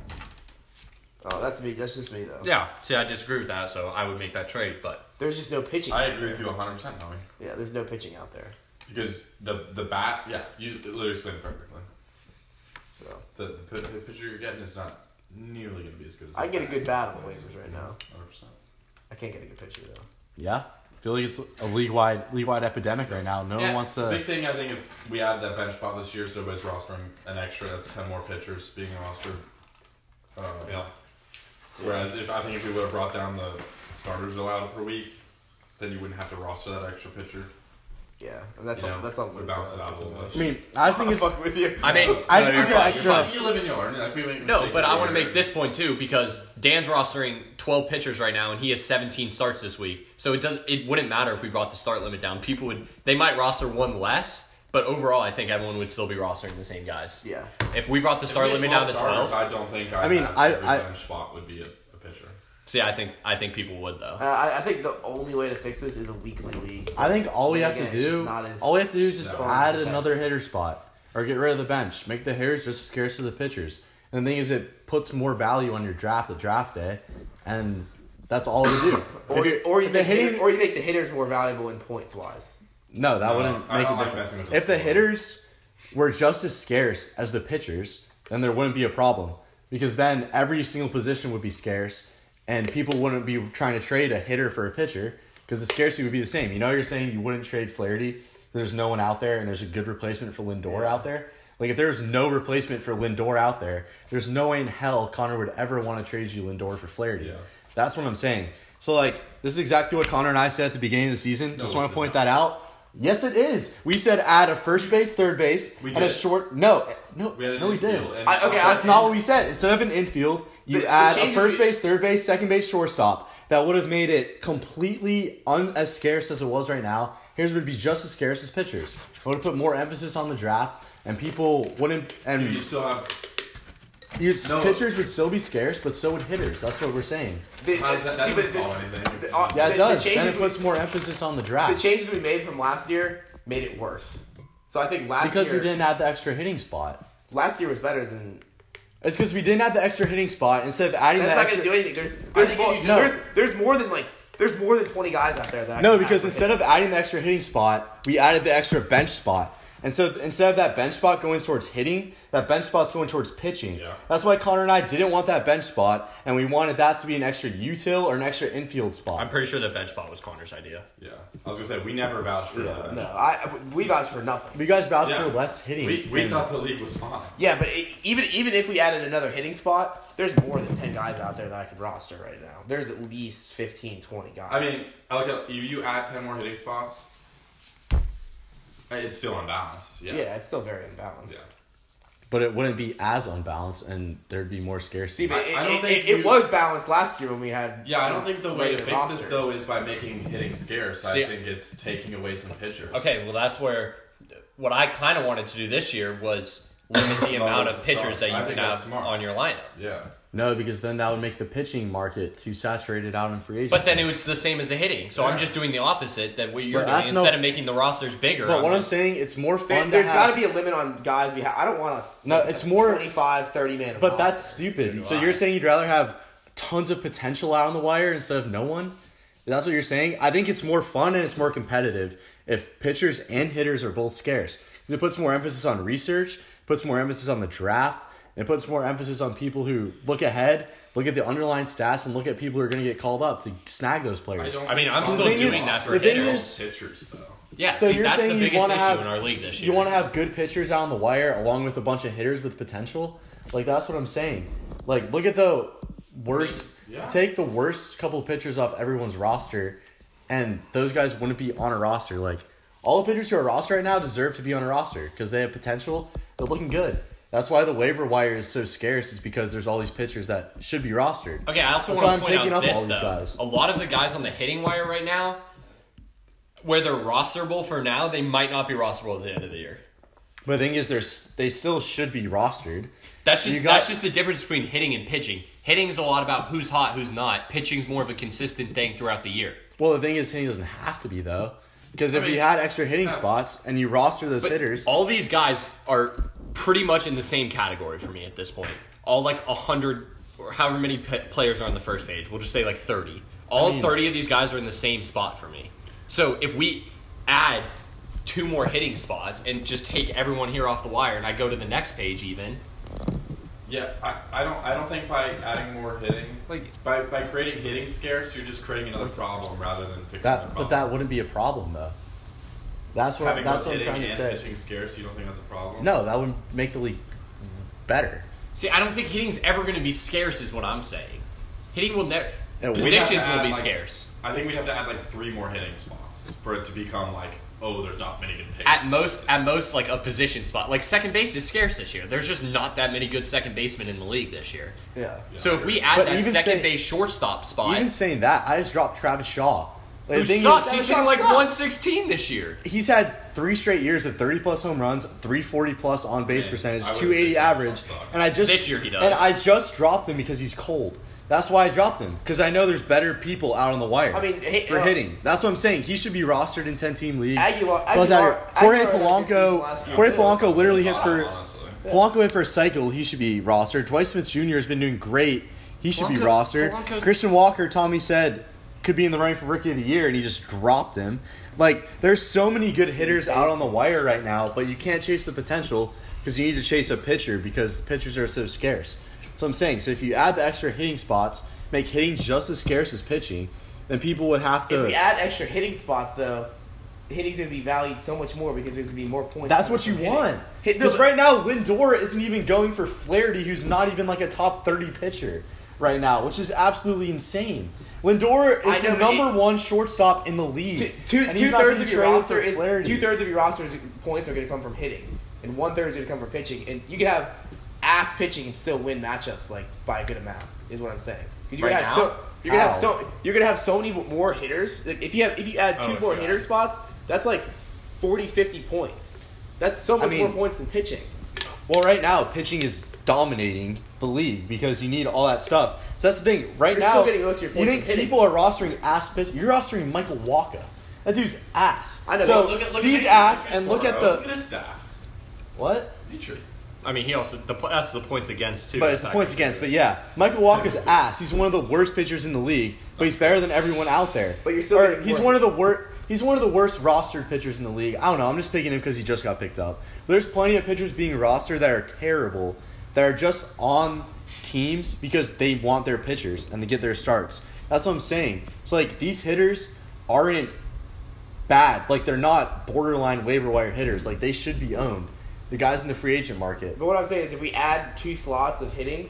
Oh, that's me. That's just me though. Yeah, see, I disagree with that, so I would make that trade. But There's just no pitching. I agree with you 100, percent Tommy. Yeah, there's no pitching out there. Because the the bat, yeah, you literally explained it perfectly. So The, the, pi- the pitcher you're getting is not nearly going to be as good as. I the get a good bat on is. waivers right now. 100%. I can't get a good pitcher though. Yeah, I feel like it's a league wide league wide epidemic right now. No Yeah, one wants The to. big thing I think is we added that bench spot this year, so everybody's rostering an extra. That's ten more pitchers being rostered. Uh, yeah, Whereas if I think if we would have brought down the starters allowed per week, then you wouldn't have to roster that extra pitcher. Yeah, and that's You all. know, That's all. would balance it out a little bit. I mean, I think it's. fuck with you. I mean, I just think it's you're an fine, extra- you're fine. You live in your own. Like we make No, but I want to make this point too because Dan's rostering 12 pitchers right now, and he has 17 starts this week. So it does. It wouldn't matter if we brought the start limit down. People would. They might roster one less, but overall, I think everyone would still be rostering the same guys. Yeah. If we brought the If start we had limit down to 12 I don't think I, I mean, I- every I- bench spot would be a, a pitcher. see, I think I think people would though. Uh, I, I think the only way to fix this is a weekly league. I think all we Then have to it's just do, not as all we have to do is just fun add another hitter spot or get rid of the bench. Make the hitters just as scarce as the pitchers. And the thing is, it puts more value on your draft at draft day, and that's all we do. Or, If you- or you the make hitting, or you make the hitters more valuable in points wise. No, that No, wouldn't make a like difference. messing If the hitters were just as scarce as the pitchers, then there wouldn't be a problem because then every single position would be scarce, and people wouldn't be trying to trade a hitter for a pitcher because the scarcity would be the same. You know, you're saying you wouldn't trade Flaherty. There's no one out there, and there's a good replacement for Lindor out there. Like if there's no replacement for Lindor out there, there's no way in hell Connor would ever want to trade you Lindor for Flaherty. Yeah. That's what I'm saying. So like this is exactly what Connor and I said at the beginning of the season. Just want to point not. that out. Yes, it is. We said add a first base, third base, We and a short. No, no, We no, we didn't. I- okay, I- That's not what we said. Instead of an infield, you The- the add a first we- base, third base, second base, shortstop. That would have made it completely un- as scarce as it was right now. Here's would be just as scarce as pitchers. It would have put more emphasis on the draft, and people wouldn't. And You still have. You, No. pitchers would still be scarce, but so would hitters. That's what we're saying. The, How does that, that see, but doesn't solve anything. the- uh, Yeah, the- it does. The Then changes, it puts more emphasis on the we, draft. the changes we made from last year made it worse. So I think last year because year we didn't add the extra hitting spot. last year was better than. It's because we didn't have the extra hitting spot. Instead of adding that That's that not extra, gonna do anything. There's there's think more, if you just- there's, there's more than like there's more than twenty guys out there that. I no, can because have instead of adding the extra hitting spot, we added the extra bench spot. And so instead of that bench spot going towards hitting, that bench spot's going towards pitching. Yeah. That's why Connor and I didn't want that bench spot, and we wanted that to be an extra util or an extra infield spot. I'm pretty sure that bench spot was Connor's idea. Yeah, I was gonna say we never vouched for that. no, I we vouched for nothing. you guys vouched Yeah. for less hitting. We, we thought the league was fine. Yeah, but it, even even if we added another hitting spot, there's more than ten guys out there that I could roster right now. There's at least 15, 20 guys. I mean, I look at you. You add ten more hitting spots. It's still unbalanced. Yeah. yeah, it's still very imbalanced. Yeah. but it wouldn't be as unbalanced, and there'd be more scarcity. See, but I- it, I don't it, think it, it was balanced last year when we had. Yeah, I don't think the way to regular fix this though is by making hitting scarce. See- I think it's taking away some pitchers. Okay, well that's where what I kind of wanted to do this year was limit the Oh, amount of pitchers that you I could think that's have smart. on your lineup. Yeah. no, because then that would make the pitching market too saturated out in free agency. But then it's the same as the hitting. So I'm just doing the opposite that what you're But doing. that's no- Instead of making the rosters bigger, But what I'm saying, it's more fun. there's to got to be a limit on guys we have. I don't want to. No, it's more- 25, 30 man. But roster. that's stupid. So I. you're saying you'd rather have tons of potential out on the wire instead of no one? That's what you're saying? I think it's more fun and it's more competitive if pitchers and hitters are both scarce. Because it puts more emphasis on research, puts more emphasis on the draft, and it puts more emphasis on people who look ahead, look at the underlying stats, and look at people who are going to get called up to snag those players. I mean, I'm The still doing is- that for the hitters. is- pitchers though. yeah, So see, you're that's saying the you biggest want issue to have in our league this year. you want to have good pitchers out on the wire along with a bunch of hitters with potential. Like that's what I'm saying. Like look at the worst. Yeah. Take the worst couple of pitchers off everyone's roster, and those guys wouldn't be on a roster. Like all the pitchers who are roster right now deserve to be on a roster because they have potential. They're looking good. That's why the waiver wire is so scarce. Is because there's all these pitchers that should be rostered. Okay, I also That's want to point picking out up this all these though. guys. A lot of the guys on the hitting wire right now, where they're rosterable for now, they might not be rosterable at the end of the year. But the thing is, there's they still should be rostered. That's just got- that's just the difference between hitting and pitching. Hitting is a lot about who's hot, who's not. Pitching's more of a consistent thing throughout the year. Well, the thing is, hitting doesn't have to be though, because if I mean, you had extra hitting spots and you roster those hitters, all these guys are pretty much in the same category for me at this point. All like a hundred or however many p- players are on the first page. We'll just say like thirty. All mean- thirty of these guys are in the same spot for me. So if we add two more hitting spots and just take everyone here off the wire, and I go to the next page even. Yeah, I, I don't I don't think by adding more hitting Like- by by creating hitting scarce, you're just creating another problem rather than fixing the problem. but that wouldn't be a problem though. That's what Having that's what I'm hitting trying to and say. pitching scarce, you don't think that's a problem? No, that would make the league better. See, I don't think hitting's ever going to be scarce. Is what I'm saying. Hitting will never. Yeah, we'd We'd have to Positions will be like- scarce. I think we'd have to add like three more hitting spots for it to become like, oh, there's not many good pitchers. At most, at most, like a position spot. Like second base is scarce this year. There's just not that many good second basemen in the league this year. Yeah. Yeah, So if we add But that second say- base shortstop spot, Even saying that, I just dropped Travis Shaw. Like, who sucks, is- he's Travis hitting like sucks. 116 this year. he's had three straight years of 30 plus home runs, 340 plus on base Man, percentage, I 280 average, and I just This year he does. And I just dropped him because he's cold. That's why I dropped him because I know there's better people out on the wire. I mean, hey, for uh, hitting, that's what I'm saying. He should be rostered in 10 team leagues. Aguilar- Plus, out here. Aguilar- Jorge Aguilar had a good season Polanco, last Jorge too. Polanco literally hit for honestly. Polanco hit for a cycle. He should be rostered. Dwight Smith Jr. has been doing great. He should be Polanco- rostered. Polanco's- Christian Walker, Tommy said, could be in the running for rookie of the year, and he just dropped him. Like, there's so many good hitters out on the wire right now, but you can't chase the potential because you need to chase a pitcher because pitchers are so scarce. So I'm saying, so if you add the extra hitting spots, make hitting just as scarce as pitching, then people would have to. If we add extra hitting spots, though, hitting's going to be valued so much more because there's going to be more points. That's what you hitting. want. Because right now, Lindor isn't even going for Flaherty, who's not even like a top 30 pitcher right now, which is absolutely insane. Lindor is know, the number it- one shortstop in the league. Two, two, and two thirds of your roster is two thirds of your roster's points are going to come from hitting, and one third is going to come from pitching. And you can have ass pitching and still win matchups like by a good amount. Is what I'm saying. Because you're Right gonna have now? so you're gonna have so oh. you're gonna have so many more hitters. Like if you have if you add two Oh, more hitter spots, that's like 40, 50 points. That's so much mean- more points than pitching. Well, right now, pitching is dominating the league because you need all that stuff. So that's the thing. Right You're now, still getting most of your you think people are rostering ass pitch? You're rostering Michael Walker. That dude's ass. I know, So look at- look he's his- ass, and look at Look at the his staff. what? Petrie. I mean, he also the, that's the points against too. But it's the points against. But yeah, Michael Walker's ass. He's one of the worst pitchers in the league, but he's better than everyone out there. But you're still Or he's one of the worst. He's one of the worst rostered pitchers in the league. I don't know. I'm just picking him because he just got picked up. But there's plenty of pitchers being rostered that are terrible, that are just on teams because they want their pitchers and they get their starts. That's what I'm saying. It's like these hitters aren't bad. Like they're not borderline waiver wire hitters. Like they should be owned. The guys in the free agent market. But what I'm saying is, if we add two slots of hitting,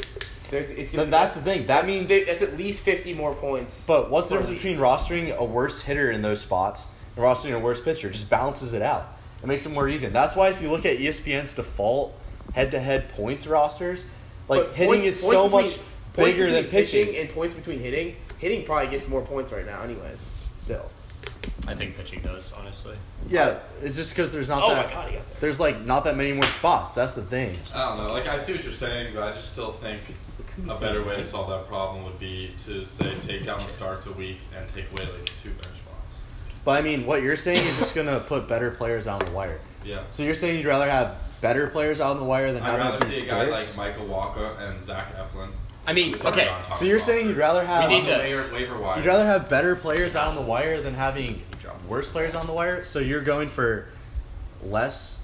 there's it's gonna But that's the thing. That means- that's at least 50 more points. But what's the difference between rostering a worse hitter in those spots and rostering a worse pitcher? It just balances it out. It makes it more even. That's why if you look at ESPN's default head-to-head points rosters, like But hitting points- is points so between- much bigger than between pitching. and points between hitting. Hitting probably gets more points right now, anyways. Still. I think pitching does honestly. Yeah, it's just because there's not Oh that. my God, he got there. There's like not that many more spots. That's the thing. I don't know. Like I see what you're saying, but I just still think a better way to solve that problem would be to say take down the starts a week and take away like two bench spots. But I mean, what you're saying is just gonna put better players on the wire. Yeah. So you're saying you'd rather have better players on the wire than I'd having rather it see a guy like? Michael Walker and Zach Eflin. I mean, who's okay. on So you're saying you'd rather have We need the to- waiver, waiver wire. You'd rather have better players out on the wire than having worse players on the wire. So you're going for less.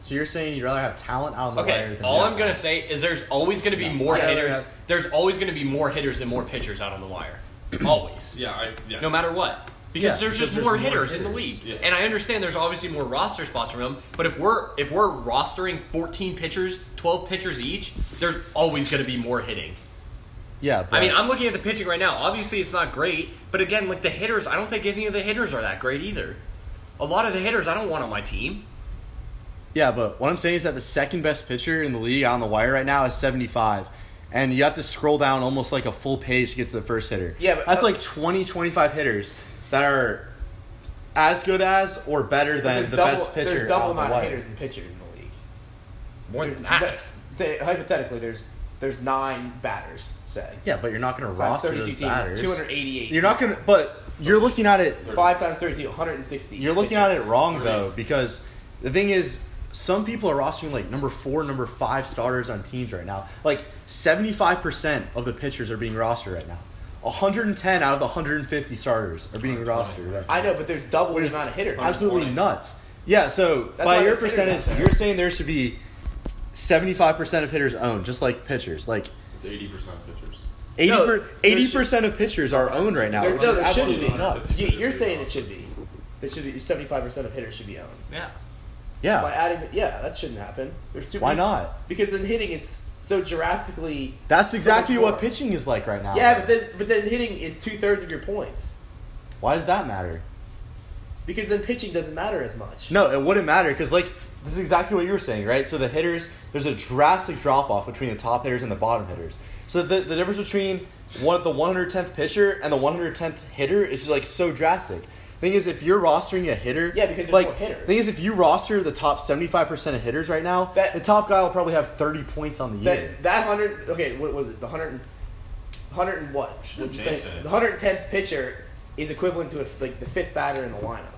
So you're saying you'd rather have talent out on the wire Okay, than all. I'm gonna say is there's always gonna be Yeah. more I'd hitters. have- There's always gonna be more hitters than more pitchers out on the wire. always. Yeah, I yeah. No matter what. Because Yeah, there's just there's more, more hitters, in the league. Yeah. And I understand there's obviously more roster spots for them, but if we're if we're rostering 14 pitchers, 12 pitchers each, there's always going to be more hitting. Yeah, but I mean, I'm looking at the pitching right now. Obviously, it's not great, but again, like the hitters, I don't think any of the hitters are that great either. A lot of the hitters I don't want on my team. Yeah, but what I'm saying is that the second best pitcher in the league on the wire right now is 75. And you have to scroll down almost like a full page to get to the first hitter. Yeah, but- that's uh, like 20, 25 hitters that are as good as or better than there's the double, best pitcher. There's double on the amount of hitters and pitchers in the league. More There's than that. th- say hypothetically, there's there's nine batters. Say Yeah, but you're not going to roster 32 those teams, batters. 288. You're not going to, but you're looking at it. five times 32, 160. You're looking at it wrong though, because the thing is, some people are rostering like number four, number five starters on teams right now. Like 75% of the pitchers are being rostered right now. 110 out of the 150 starters are being 120. rostered. Right I know, but there's double the Which is amount of hitters. Absolutely nuts. Yeah, so That's by your percentage, you're saying there should be 75% of hitters owned, just like pitchers. Like It's eighty percent of pitchers. 80 No, per, there 80% of pitchers are owned right now. There, which no, is there shouldn't be. nuts. You, you're saying it should be. It should be 75 percent of hitters should be owned. Yeah. Yeah. By adding, the, yeah, that shouldn't happen. Why many- not? Because then hitting is so drastically. That's exactly much what pitching is like right now. Yeah, but then but then hitting is two thirds of your points. Why does that matter? Because then pitching doesn't matter as much. No, it wouldn't matter because like this is exactly what you were saying, right? So the hitters, there's a drastic drop off between the top hitters and the bottom hitters. So the, the difference between one the 110th pitcher and the 110th hitter is just like so drastic. Thing is, if you're rostering a hitter, Yeah, because there's like more hitters. thing is, if you roster the top 75 percent of hitters right now, That- the top guy will probably have 30 points on the year. That that hundred okay, what was it? The hundred and hundred and what? Should've What'd you say? The hundred tenth pitcher is equivalent to a, like the fifth batter in the lineup,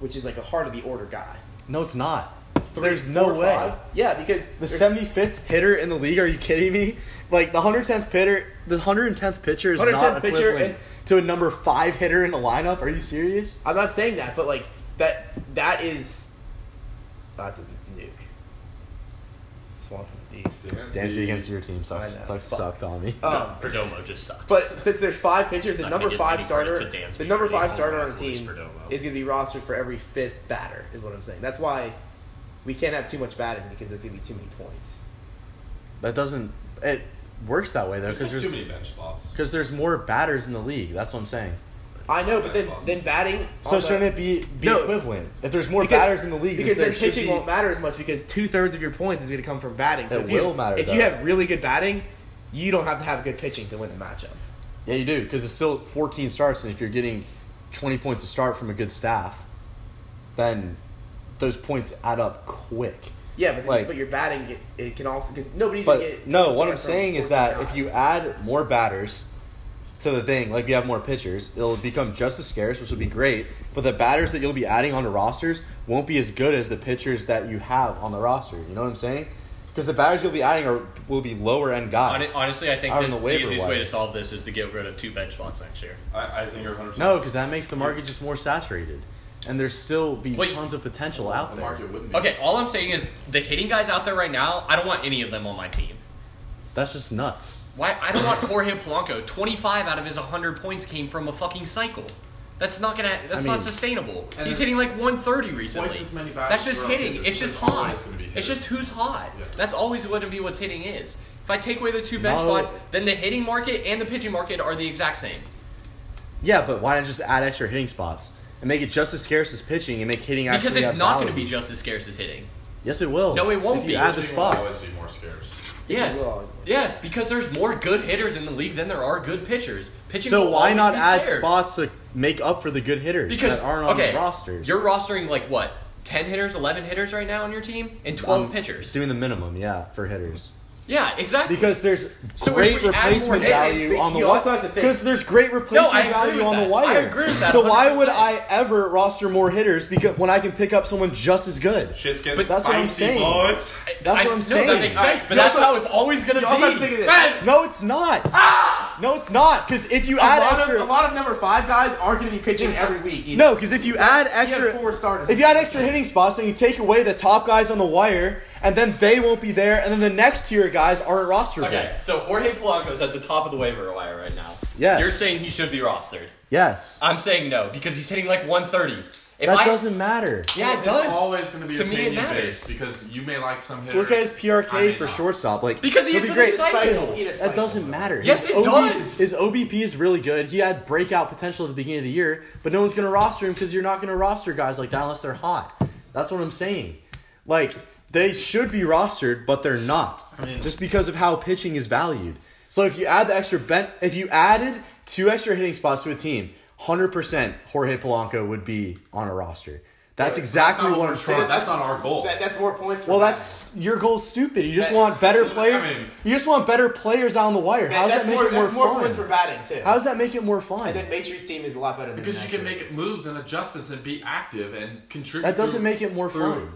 which is like the heart of the order guy. no, it's not. Three, There's no four, way. five? Yeah, because The 75th hitter in the league? Are you kidding me? Like the 110th hitter, the 110th pitcher is 110th not pitcher equivalent and- to a number five hitter in the lineup. Are you serious? I'm not saying that, but like that that is that's a nuke. Swanson's beast. Dansby against your team sucks. I know. Sucks Fuck. sucked on me. Um, Perdomo just sucks. But since there's five pitchers, the Not number gonna give five any credit starter, to Dansby the number for being five starter on the run team Perdomo. is going to be rostered for every fifth batter. Is what I'm saying. That's why we can't have too much batting because it's going to be too many points. That doesn't. It works that way though because like there's too many bench spots. because there's more batters in the league. That's what I'm saying. I know, but then then batting. So the- shouldn't it be be No. equivalent? If there's more because- batters in the league, because there then pitching be- won't matter as much because two thirds of your points is going to come from batting. So It if you, will matter, if you have really good batting, you don't have to have good pitching to win the matchup. Yeah, you do because it's still 14 starts, and if you're getting 20 points a start from a good staff, then those points add up quick. Yeah, but then, Like- but your batting it, it can also because nobody's gonna get no, what I'm saying is 14 that if you add more batters to the thing, like you have more pitchers, it'll become just as scarce, which will be great. But the batters that you'll be adding on the rosters won't be as good as the pitchers that you have on the roster. You know what I'm saying? Because the batters you'll be adding are will be lower end guys. Honestly, I think this, the the, waiver easiest way to solve this is to get rid of two bench spots next year. I, I think you're 100. No, because that makes the market just more saturated, and there's still be Wait. tons of potential out the there. market wouldn't be. Okay, all I'm saying is the hitting guys out there right now, I don't want any of them on my team. That's just nuts. Why? I don't want Jorge Polanco. 25 out of his 100 points came from a fucking cycle. That's not gonna. That's I mean- not sustainable. And He's then hitting like 130 recently. twice as many batters That's just throughout hitting. hitters. It's just There's hot. always gonna be It's hitters. just who's hot. Yeah. That's always going to be what's hitting is. If I take away the two bench No. spots, then the hitting market and the pitching market are the exact same. Yeah, but why not just add extra hitting spots and make it just as scarce as pitching and make hitting actually Because it's have not going to value? be just as scarce as hitting. Yes, it will. No, it won't if you be. add the Pitching will always spots. be more scarce. Yes. will. Yes, because there's more good hitters in the league than there are good pitchers. Pitching So will why always not be add scarce. spots to make up for the good hitters Because that aren't on okay, the rosters? You're rostering like what? 10 hitters, 11 hitters right now on your team and 12 I'm pitchers. doing the minimum, yeah, for hitters. Yeah, exactly. Because there's So great replacement more hitters, value on the you wire. also have to think- Because there's great replacement I agree value with on the that. wire. I agree with that So why would I ever roster more hitters? Because when I can pick up someone just as good. Shit's getting But that's what I'm spicy, saying. boys. That's I- what I'm no, saying. that makes sense, but you that's also- how it's always going to You also have to be. think of this. No, it's not. Ah! No, it's not. Because if you A add extra, of, a lot of number five guys aren't going to be pitching every week. either. no, because if you add You have extra, four starters. if you add extra hitting spots, then you take away the top guys on the wire, and then they won't be there, and then the next tier guys aren't rosterable. Okay, so Jorge Polanco's at the top of the waiver wire right now. Yes. You're saying he should be rostered. Yes. I'm saying no because he's hitting like 130. If That I, doesn't matter. Yeah, it It's does. always going to be To me, it opinion matters. based because you may like some hitter. Look at his PRK for not. shortstop. Like Because he he'll hit be for the great. cycle. Cycle. He had a That doesn't matter. Yes, His it does. His OBP is really good. He had breakout potential at the beginning of the year, but no one's going to roster him because you're not going to roster guys like that unless they're hot. That's what I'm saying. Like they should be rostered, but they're not. mean- just because of how pitching is valued. So if you add the extra bent, if you added two extra hitting spots to a team, hundred percent Jorge Polanco would be on a roster. That's exactly That's not what we're I'm saying. That's not our goal. That, that's more points. Well, Batman. that's your goal's stupid. You just That- want better I players. mean- you just want better players on the wire. How does that make more, it more that's more fun? points for batting too. How does that make it more fun? and then Matrix team is a lot better than because you can make it moves and adjustments and be active and contribute. That doesn't through- make it more through. fun.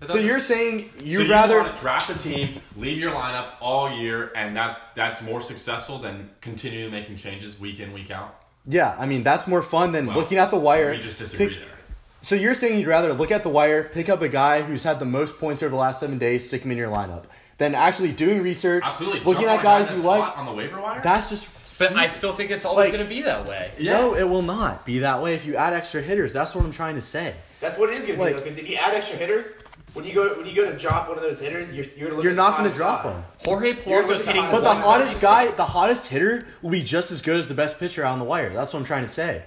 That So you're saying so you'd you rather want to draft a team, leave your lineup all year, and that that's more successful than continuing making changes week in week out. Yeah, I mean that's more fun than Well, looking at the wire. We just disagree pick- there. So you're saying you'd rather look at the wire, pick up a guy who's had the most points over the last seven days, stick him in your lineup, than actually doing research, Absolutely. looking Jump at on a guy guys you like. on the waiver wire. That's just. But I still think it's always Like- going to be that way. no, it will not be that way if you add extra hitters. That's what I'm trying to say. That's what it is going to Like- be though. Because if you add extra hitters, when you go when you go to drop one of those hitters, you're you're, You're not going to drop guy. him. Jorge You're hitting But the hottest guy, the hottest hitter, will be just as good as the best pitcher on the wire. That's what I'm trying to say.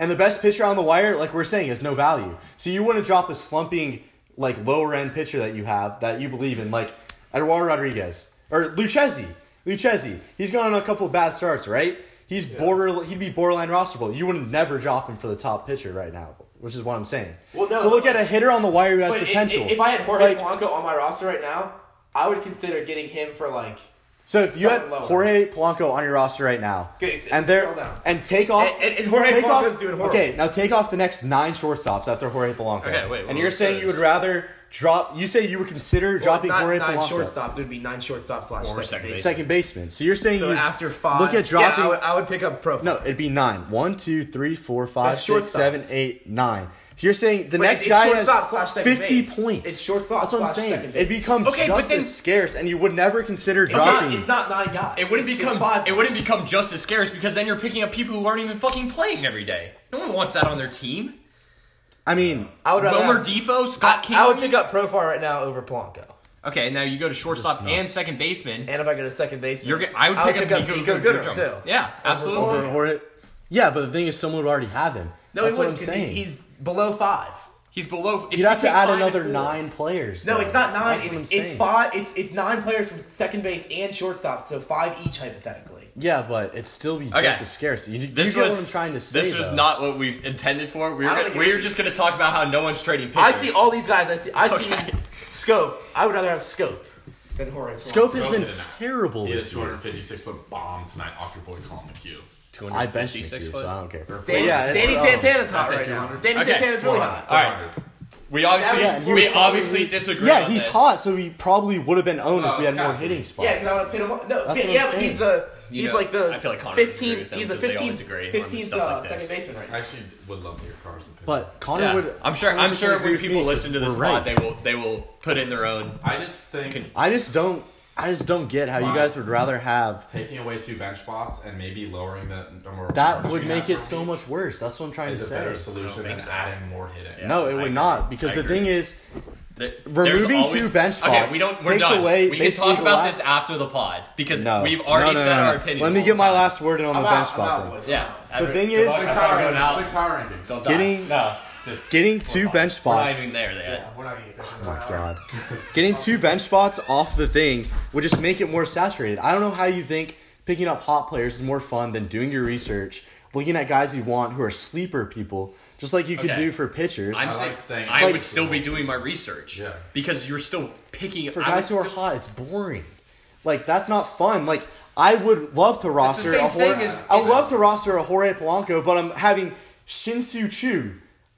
And the best pitcher on the wire, like we're saying, is no value. So you want to drop a slumping, like lower end pitcher that you have that you believe in, like Eduardo Rodriguez or Lucchesi. Lucchesi, he's gone on a couple of bad starts, right? He's border, he'd be borderline rosterable. You would never drop him for the top pitcher right now, which is what I'm saying. Well, no, so look at a hitter on the wire who has potential. i- If, I had Jorge Like- Polanco on my roster right now, I would consider getting him for like So if you had Something lower. Jorge Polanco on your roster right now, Okay, s- and there and take off And- and- and Jorge take Polanco's off, doing horrible. Okay, now take off the next nine shortstops after Jorge Polanco. Okay, wait, And you're saying you would rather drop? You say you would consider dropping not Jorge nine Polanco, shortstops. It would be nine shortstops slash Or second second base. base. second baseman. So you're saying So you after five, Look at dropping. Yeah, I would, I would pick up pro. no, it'd be nine. One, two, three, four, five, That's six, shortstops. eight. So you're saying the But next it's guy shortstop has slash second 50 base. points. It's shortstop That's what I'm slash saying. second It base. becomes Okay, but just then- as scarce, and you would never consider It's not, dropping. it's not nine guys. It wouldn't It's- become it's five it wouldn't guys. become just as scarce because then you're picking up people who aren't even fucking playing every day. No one wants that on their team. I mean, I would rather Wilmer have- Difo, Scott I, King. I would pick up Profar right now over Polanco. Okay, now you go to shortstop and second baseman. And if I go to second base, You're, get- I would pick, up, Niko, Niko Goodrum. Goodrum too. Yeah, absolutely. over Jorge. Yeah, but the thing is, someone would already have him. No, That's he what I'm wouldn't. 'cause he- He's below five. He's below. If You'd have to add another four- nine players. No, though. it's not nine. That's what I'm It- it's saying. five. It's it's nine players from second base and shortstop, so five each hypothetically. Yeah, but it'd still be just Okay. as scarce. You, you This get was what I'm trying to say. This was though. not what we intended for. We were gonna, we were just going to talk about how no one's trading pitchers. I see all these guys. I see. I see Schoop. I would rather have Schoop than Jorge. Schoop has Schoop been did it. terrible He had a this year. 256 foot bomb tonight off your boy Collin McHugh. I bench 256 you, foot. so I don't care. Danny- But yeah, Danny Santana's hot right now. Danny Okay. Santana's really hot. All right. We obviously Yeah, we would probably- obviously disagree. Yeah, he's this. hot, so he probably would have been owned Oh, if we had more hitting spots. Yeah, because I want to pit him. Up. No, That's yeah, what I'm but he's the You he's know, like the I feel like Connor would agree 15th. with him He's the because they always 15th. agree 15th stuff uh, like second baseman right I now. actually would love to hear Carr's opinion. But Connor Yeah. would. I'm sure. I'm sure when people listen to this We're pod, right. they will they will put in their own. I just think I just don't. I just don't get how you guys would rather have. taking away two bench spots and maybe lowering the number of That would make it so much worse. That's what I'm trying to is a better say. solution I than so. adding more hitting. Yeah. No, it I would agree. not because I the agree. thing is, Th- Removing there's two always- bench Okay, spots we don't. We're takes done. away we can talk about last- this after the pod because no, we've already no, no, said no, our no. opinion. Let me get my last word in on the I'm bench out, I'm spot thing. boys. Yeah. The thing is- Good Big luck. power going out. Big power Getting- no, just Getting two bench we're not spots. even there. Yeah, we're not gonna. Oh my god. Getting two bench spots off the thing would just make it more saturated. I don't know how you think picking up hot players is more fun than doing your research, looking at guys you want who are sleeper people, just like you could Okay. do for pitchers. I'm I saying like staying- I Like- would still be doing my research. Yeah. Because you're still picking for I guys who are still- hot, it's boring. Like that's not fun. Like I would love to roster same a Jorge, thing as- I would it's- love to roster a Jorge Polanco, but I'm having Shin-Soo Choo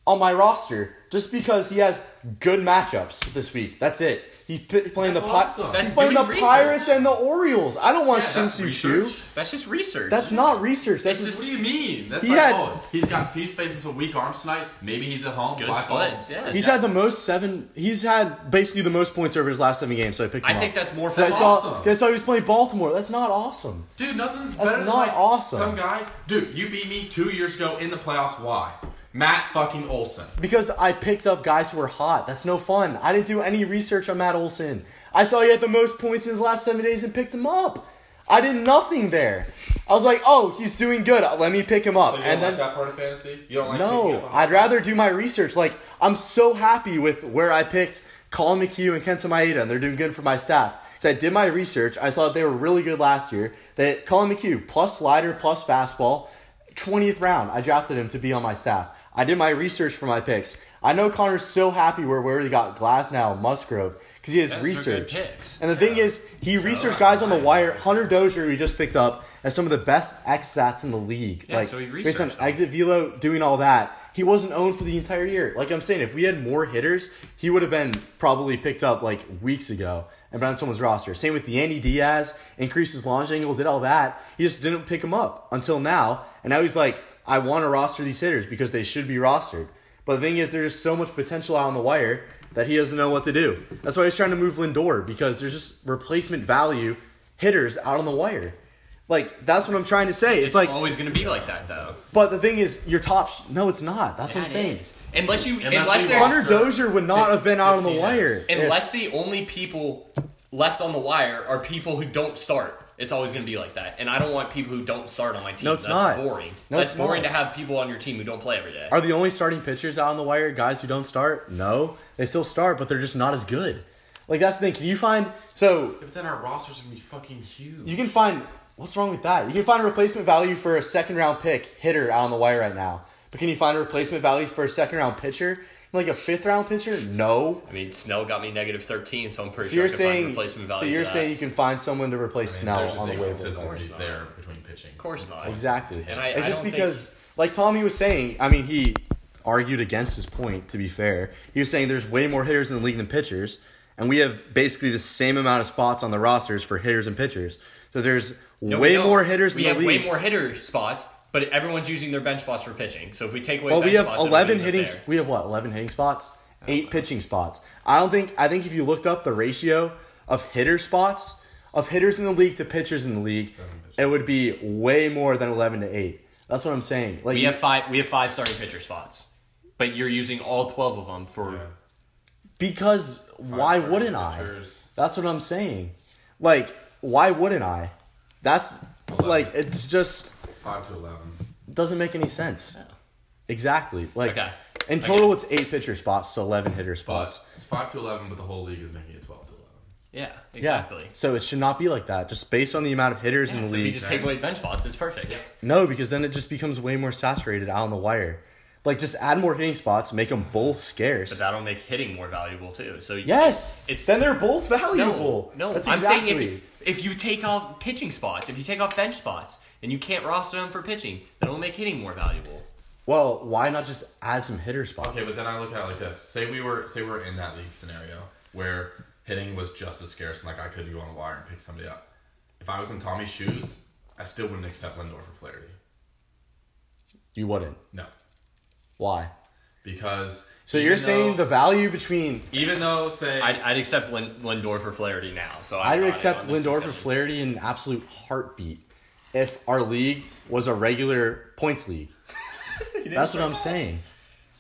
on my roster just because he has good matchups this week. That's it. He's p- playing That's the Pi- he's playing the research. Pirates and the Orioles. I don't want Yeah, that's Shin-Soo Choo. That's just research. That's not research. That's It's just What do you mean? That's He like, had- oh, he's got he's facing some weak arms tonight. Maybe he's at home. good Black splits. Yeah. He's had the most seven. He's had basically the most points over his last seven games, so I picked I him think that's more And I fun. saw, awesome. 'cause I saw he was playing Baltimore. That's not awesome. Dude, nothing's That's better than not like awesome. some guy. Dude, you beat me two years ago in the playoffs. Why? Matt fucking Olson. Because I picked up guys who were hot. That's no fun. I didn't do any research on Matt Olson. I saw he had the most points in his last seven days and picked him up. I did nothing there. I was like, oh, he's doing good. Let me pick him up. So you and don't then like that part of fantasy? You don't like no, up on- I'd rather do my research. Like, I'm so happy with where I picked Collin McHugh and Kenta Maeda, and they're doing good for my staff. So I did my research. I saw that they were really good last year. That Collin McHugh plus slider plus fastball, 20th round. I drafted him to be on my staff. I did my research for my picks. I know Connor's so happy where where he got Glass Glasnow, Musgrove because he has Those research. And the thing is, he researched guys on the wire. Hunter Dozier, we just picked up as some of the best X stats in the league. Yeah, like so he based on them. exit velo, doing all that. He wasn't owned for the entire year. Like I'm saying, if we had more hitters, he would have been probably picked up like weeks ago and been on someone's roster. Same with Yandy Diaz, increased his launch angle, did all that. He just didn't pick him up until now. And now he's like, I want to roster these hitters because they should be rostered. But the thing is, there's just so much potential out on the wire that he doesn't know what to do. That's why he's trying to move Lindor because there's just replacement value hitters out on the wire. Like that's what I'm trying to say. It's, It's like, always going to be like that, though. but the thing is, your top. Sh- no, it's not. That's what I'm saying. is. Unless you, And unless they're, you Hunter Dozier would not have been out on the 15 wire. if- unless the only people left on the wire are people who don't start. It's always going to be like that, and I don't want people who don't start on my team. No, it's That's not. boring. No, That's it's boring not. to have people on your team who don't play every day. Are the only starting pitchers out on the wire guys who don't start? No, they still start, but they're just not as good. Like that's the thing. Can you find so But then our roster's gonna be fucking huge. you can find what's wrong with that? You can find a replacement value for a second round pick hitter out on the wire right now, but can you find a replacement value for a second round pitcher? Like a fifth round pitcher? No. I mean, Snell got me negative thirteen, so I'm pretty So sure you're I could find saying replacement value. so you're for that. saying you can find someone to replace I mean, Snell on the waivers. inconsistencies there between pitching. of course not. Exactly. And I- it's I just don't because, like Tommy was saying, I mean, he argued against his point, to be fair. He was saying there's way more hitters in the league than pitchers, and we have basically the same amount of spots on the rosters for hitters and pitchers. So there's No, way more hitters We in have the league. way more hitter spots, but everyone's using their bench spots for pitching. So if we take away, well, bench we have spots, 11 hitting. there. We have what? 11 hitting spots, oh eight pitching spots. I don't think. I think if you looked up the ratio of hitter spots of hitters in the league to pitchers in the league, it would be way more than 11 to eight. That's what I'm saying. Like We have five. We have five starting pitcher spots, but you're using all twelve of them for. Yeah. because why wouldn't I? That's what I'm saying. Like, why wouldn't I? That's Eleven. like it's just It's five to eleven. doesn't make any sense. Oh. Exactly. Like Okay. in total, it's eight pitcher spots, so eleven hitter But spots. it's five to eleven, but the whole league is making it twelve to eleven. Yeah, Yeah. exactly. So it should not be like that. Just based on the amount of hitters in Yeah, the so if you just take away bench spots, it's perfect. no, because then it just becomes way more saturated out on the wire. Like, just add more hitting spots, make them both scarce. But that'll make hitting more valuable too. So Yes, it's then they're both valuable. no. That's I'm exactly. saying if if you take off pitching spots, if you take off bench spots, and you can't roster them for pitching, then it'll make hitting more valuable. well, why not just add some hitter spots? Okay, but then I look at it like this: say we were, say we're in that league scenario where hitting was just as scarce, and like I couldn't go on the wire and pick somebody up. If I was in Tommy's shoes, I still wouldn't accept Lindor for Flaherty. you wouldn't. No, Why? because So you're saying the value between even though say I'd, I'd accept Lin, Lindor for Flaherty now. So I'm I'd accept on this Lindor for. Flaherty in an absolute heartbeat if our league was a regular points league. That's what I'm saying.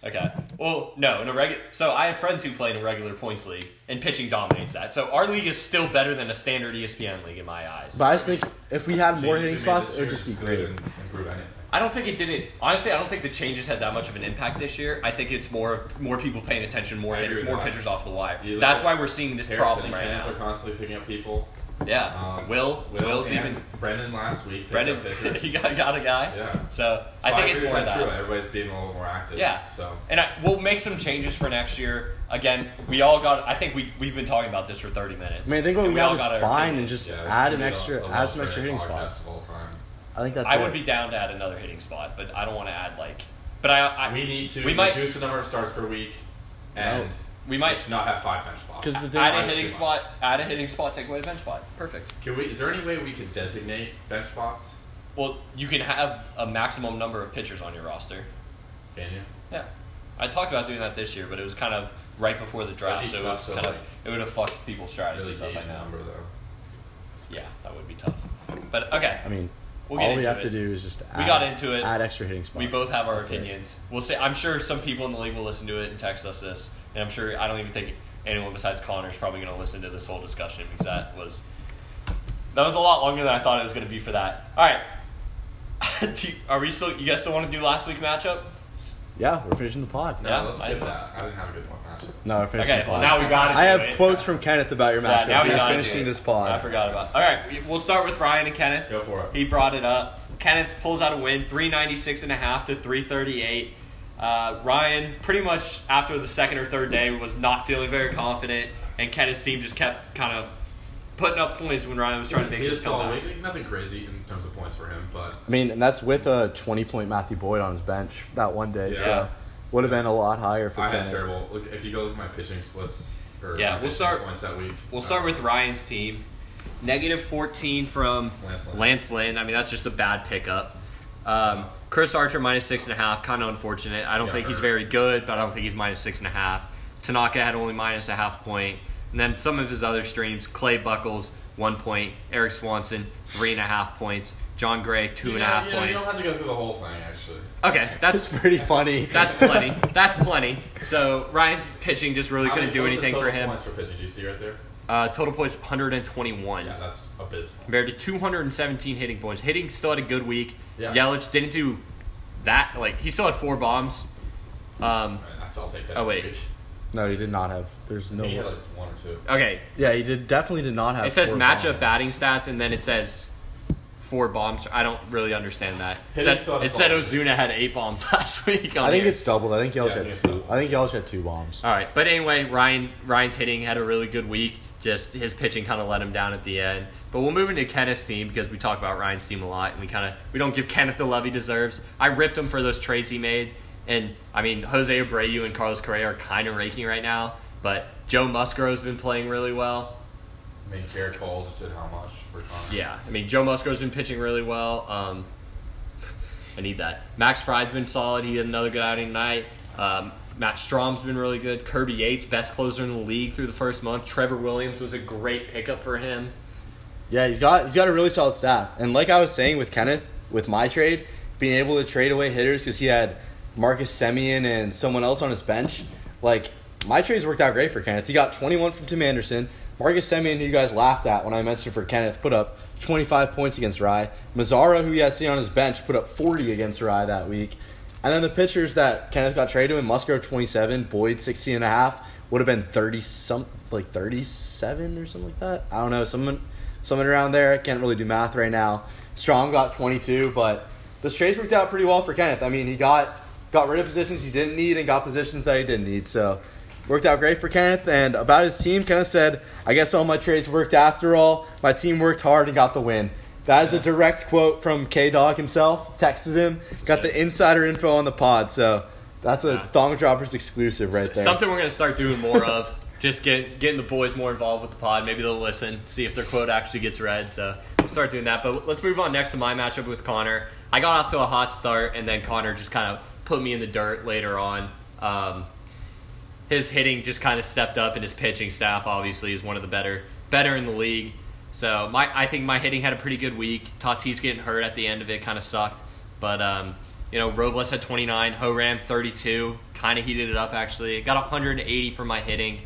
Okay. Well, no, in a regular. So I have friends who play in a regular points league, and pitching dominates that. So our league is still better than a standard ESPN league in my eyes. But I just think if we had more hitting changes we made spots, it would just be great. Improve anything. I don't think it didn't. Honestly, I don't think the changes had that much of an impact this year. I think it's more more people paying attention, more I agree with more that. pitchers off the wire. You That's at why we're seeing this Harrison problem and right Kenneth now. are constantly picking up people. Yeah. Um, Will, Will's and even. Brendan last week. picked Brendan, he got, got a guy. Yeah. So, So I think it's more that. that. True. Everybody's being a little more active. Yeah. So And I, we'll make some changes for next year. Again, we all got. I think we we've been talking about this for thirty minutes. I mean, I think what And we all have is got fine and just yeah, add an extra, the- the add some extra hitting spots. all time. I think that's I it. would be down to add another hitting spot, but I don't want to add like. But I, I We need to We might reduce the number of starts per week, and we we might should not have five bench spots. 'Cause the thing- add a hitting too spot. Add a hitting spot. Take away the bench spot. Perfect. Can we? Is there any way we could designate bench spots? Well, you can have a maximum number of pitchers on your roster. Can you? Yeah, I talked about doing that this year, but it was kind of right before the draft, so it was so, kind of like, it would have fucked people's Really strategies up gauge by now. number though. Yeah, that would be tough. But okay, I mean, We'll all we have it. to do is just add, We got into it. add extra hitting spots. we both have our That's it. opinions. We'll say. I'm sure some people in the league will listen to it and text us this, and I'm sure I don't even think anyone besides Connor is probably going to listen to this whole discussion because that was that was a lot longer than I thought it was going to be for that. All right, Do you- Are we still? You guys still want to do last week matchup? Yeah, we're finishing the pod. No, Yeah, let's might skip as well. that. I didn't have a good one matchup. No, we're finishing Okay, the well pod. now we got it. I have quotes from Kenneth about your Yeah, matchup. now we we're gotta finishing it. this pod. I forgot about. All right, we- we'll start with Ryan and Kenneth. Go for it. He brought it up. Kenneth pulls out a win, 396 and a half to 338. Uh, Ryan, pretty much after the second or third day, was not feeling very confident, and Kenneth's team just kept kind of putting up points when Ryan was trying to make his just saw comeback. like, nothing crazy in terms of points for him, but I mean, and that's with a 20 point Matthew Boyd on his bench that one day. Yeah. So would have been a lot higher for I had terrible. Look, if you go look at my pitching splits, or Yeah, we'll start- points that week. We'll uh, start with Ryan's team. Negative 14 from Lance Lynn. Lance Lynn. I mean, that's just a bad pickup. Um, Chris Archer minus six and a half, kind of unfortunate. I don't Yeah, think he's very good, but I don't think he's minus six and a half. Tanaka had only minus a half point. And then some of his other streams, Clay Buchholz, one point. Erik Swanson, three and a half points. Jon Gray, two You and a half you know, You don't have to go through the whole thing, actually. Okay, That's that's pretty funny. that's plenty. That's plenty. So Ryan's pitching just really How couldn't many- do what's the anything for total him. Points for pitching. Do you see right there? Uh, total points 121. Yeah, that's abysmal. compared to 217 hitting points. Hitting still had a good week. Yeah. Yelich didn't do that. Like he still had four bombs. Um, I mean, that's, I'll take that. Oh, wait. every week. No, he did not have. There's no. He had like one or two. okay, yeah, he did definitely did not have. it says four matchup bombs. batting stats, and then it says four bombs. I don't really understand that. It said, it said. Ozuna had eight bombs last week. On I think here. it's doubled. I think Yelich Yeah, I had two. doubled. I think Yelich had two bombs. all right. But anyway, Ryan Ryan's hitting had a really good week. Just his pitching kind of let him down at the end. But we'll move into Kenneth's team because we talk about Ryan's team a lot, and we kind of we don't give Kenneth the love he deserves. I ripped him for those trades he made, and I mean Jose Abreu and Carlos Correa are kind of raking right now. But Joe Musgrove's been playing really well. I mean, Gerrit Cole just did how much for Connor? Yeah, I mean Joe Musgrove's been pitching really well. Um, I need that. Max Fried's been solid. He had another good outing tonight. Um, Matt Strahm's been really good. Kirby Yates, best closer in the league through the first month. Trevor Williams was a great pickup for him. Yeah, he's got he's got a really solid staff. And like I was saying with Kenneth, with my trade, being able to trade away hitters because he had Marcus Semien and someone else on his bench, like my trades worked out great for Kenneth. He got 21 from Tim Anderson. Marcus Semien, who you guys laughed at when I mentioned for Kenneth, put up 25 points against Rye. Mazara, who you had seen on his bench, put up 40 against Rye that week. And then the pitchers that Kenneth got traded with, Musgrove 27, Boyd 16 and a half, would have been 30 some like 37 or something like that. I don't know, someone something around there. I can't really do math right now. Strong got 22, but the trades worked out pretty well for Kenneth. I mean, he got got rid of positions he didn't need and got positions that he didn't need. So worked out great for Kenneth. And about his team, Kenneth said, "I guess all my trades worked after all. My team worked hard and got the win." That is a direct quote from K Dog himself. Texted him, got the insider info on the pod. So that's a Thong Droppers exclusive right there. Something we're gonna start doing more of. Just get getting the boys more involved with the pod. Maybe they'll listen, see if their quote actually gets read. So we'll start doing that. But let's move on next to my matchup with Connor. I got off to a hot start, and then Connor just kind of put me in the dirt later on. Um, his hitting just kind of stepped up, and his pitching staff obviously is one of the better better in the league. So my I think my hitting had a pretty good week. Tatis getting hurt at the end of it kind of sucked, but um, you know Robles had 29, Horam 32, kind of heated it up actually. Got 180 for my hitting,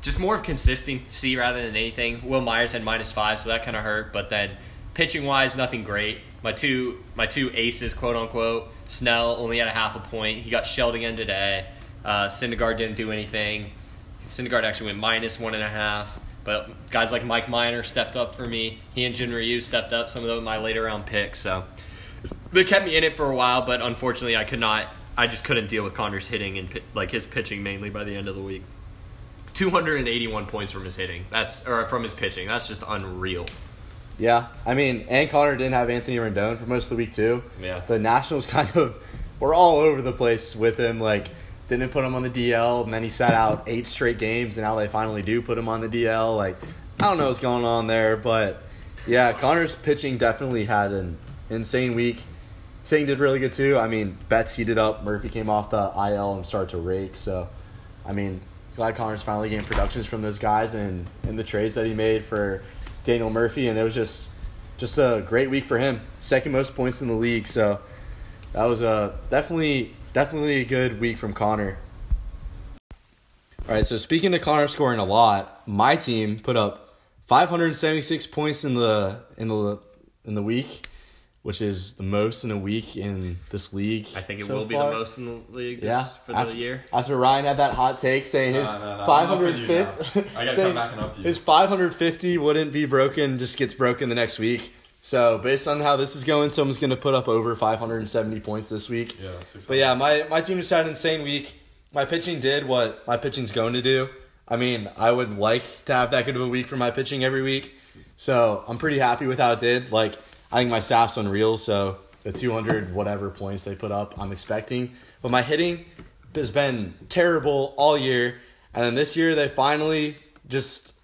just more of consistency rather than anything. Wil Myers had minus five, so that kind of hurt. But then pitching wise, nothing great. My two my two aces, quote unquote. Snell only had a half a point. He got shelled again today. Uh, Syndergaard didn't do anything. Syndergaard actually went minus one and a half. But guys like Mike Minor stepped up for me. Hyun-Jin Ryu stepped up. Some of them my later round picks. So they kept me in it for a while. But unfortunately, I could not. I just couldn't deal with Connor's hitting and like his pitching mainly by the end of the week. 281 points from his hitting. That's or from his pitching. That's just unreal. Yeah, I mean, and Connor didn't have Anthony Rendon for most of the week too. Yeah. the Nationals kind of were all over the place with him. Like, didn't put him on the DL, and then he sat out eight straight games, and now they finally do put him on the DL. Like, I don't know what's going on there, but yeah, Connor's pitching definitely had an insane week. Singh did really good too. I mean, Betts heated up. Murphy came off the IL and started to rake. So, I mean, glad Connor's finally getting productions from those guys and and the trades that he made for Daniel Murphy, and it was just just a great week for him. Second most points in the league. So that was a definitely definitely a good week from Connor. All right, so speaking of Connor scoring a lot, my team put up 576 points in the in the in the week. Which is the most in a week in this league. I think it so will be far. the most in the league this, Yeah, for after, the year. After Ryan had that hot take saying his No, no, no, I'm five upping hundred you fifty, now. I gotta come back and up you. his five hundred fifty wouldn't be broken, just gets broken the next week. So based on how this is going, someone's going to put up over five hundred and seventy points this week. Yeah, But yeah, my, my team just had an insane week. My pitching did what my pitching's going to do. I mean, I would like to have that good of a week for my pitching every week. So I'm pretty happy with how it did. Like, I think my staff's unreal. So the 200 whatever points they put up, I'm expecting. But my hitting has been terrible all year. And then this year, they finally just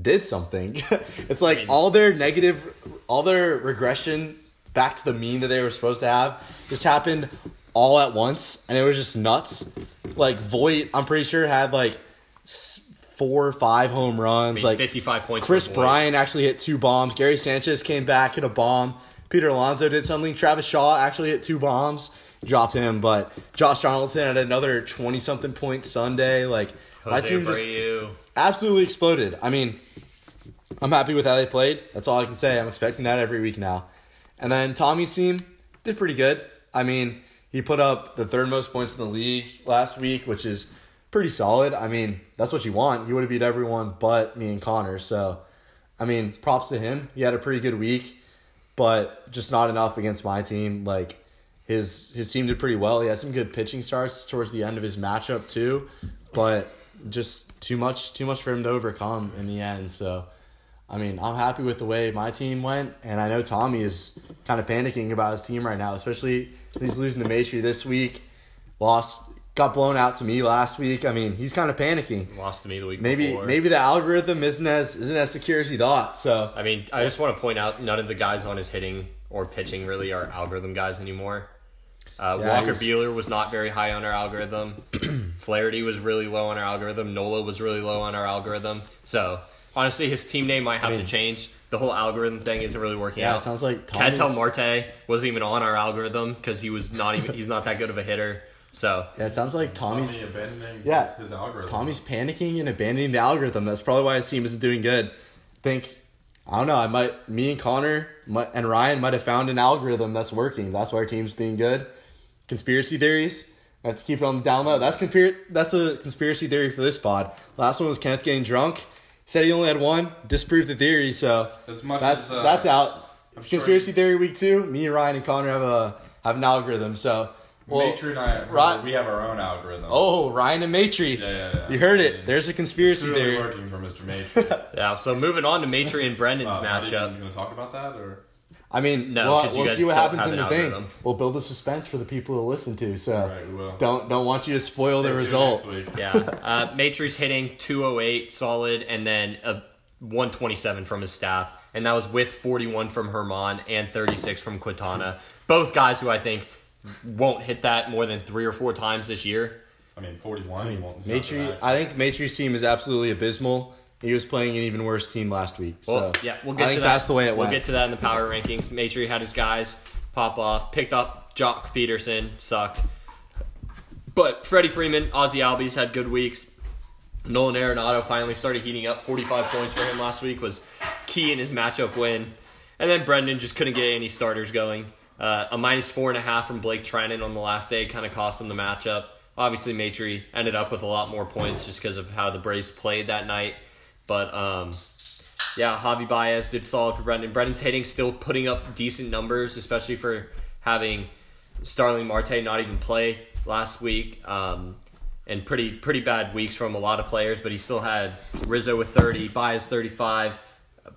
did something. it's like all their negative, all their regression back to the mean that they were supposed to have just happened all at once, and it was just nuts. Like Voit, I'm pretty sure had like four or five home I runs. mean, like 55 points. Chris. Bryant actually hit two bombs. Gary Sanchez came back, hit a bomb. Peter Alonso did something. Travis Shaw actually hit two bombs, dropped him. But Josh Donaldson had another 20 something point Sunday. Like, my Jose team just absolutely exploded. I mean, I'm happy with how they played. That's all I can say. I'm expecting that every week now. And then Tommy's team did pretty good. I mean, he put up the third most points in the league last week, which is pretty solid. I mean, that's what you want. He would have beat everyone but me and Connor. So, I mean, props to him. He had a pretty good week, but just not enough against my team. Like his his team did pretty well. He had some good pitching starts towards the end of his matchup too, but just too much too much for him to overcome in the end. So, I mean, I'm happy with the way my team went, and I know Tommy is kind of panicking about his team right now, especially he's losing to Matry this week. Lost, got blown out to me last week. I mean, he's kind of panicking. Lost to me the week Maybe before. maybe the algorithm isn't as isn't as secure as he thought. So I mean, I just want to point out none of the guys on his hitting or pitching really are algorithm guys anymore. Uh, Yeah, Walker Buehler was not very high on our algorithm. Flaherty was really low on our algorithm. Nola was really low on our algorithm. So honestly, his team name might have mean- to change. The whole algorithm thing isn't really working Yeah, out. it sounds like Ketel Marte wasn't even on our algorithm because he was not even. He's not that good of a hitter. So yeah, it sounds like Tommy's Tommy abandoning Yeah. his, his algorithm. Tommy's panicking and abandoning the algorithm. That's probably why his team isn't doing good. think I don't know. I might me and Connor might, and Ryan might have found an algorithm that's working. That's why our team's being good. Conspiracy theories. I have to keep it on the down low. That's conspir- That's a conspiracy theory for this pod. Last one was Kenneth getting drunk. Said he only had one. Disproved the theory. So As much that's as, uh, that's out. I'm sure- Conspiracy theory week two. Me, Ryan, and Connor have a have an algorithm. So well, Matry and I, Right- we have our own algorithm. Oh, Ryan and Matry. Yeah, yeah, yeah. You heard I it. mean, There's a it's conspiracy really theory. working for Mr. Matry. yeah. So moving on to Matry and Brendan's Wow, not even matchup. going to talk about that or I mean, No, we'll, 'cause you we'll see what happens in an the thing. We'll build the suspense for the people to listen to. So Right, we will. don't don't want you to spoil the Stay tuned result. Yeah. Uh, Matry's hitting 208 solid and then a 127 from his staff. And that was with 41 from Herman and 36 from Quintana. Both guys who I think won't hit that more than three or four times this year. I mean, 41. he won't- it's Matry. I think Matry's team is absolutely abysmal. He was playing an even worse team last week. Well, so yeah, we'll get I think to that. that's the way it went. we'll went. get to that in the power rankings. Matry had his guys pop off, picked up Joc Pederson, sucked. But Freddie Freeman, Ozzie Albies had good weeks. Nolan Arenado finally started heating up. 45 points for him last week was key in his matchup win. And then Brendan just couldn't get any starters going. Uh, a minus four and a half from Blake Treinen on the last day kind of cost him the matchup. Obviously, Matry ended up with a lot more points just because of how the Braves played that night. But um, yeah, Javi Baez did solid for Brendan. Brendan's hitting still putting up decent numbers, especially for having Starling Marte not even play last week. Um, and pretty pretty bad weeks from a lot of players, but he still had Rizzo with 30, Baez 35,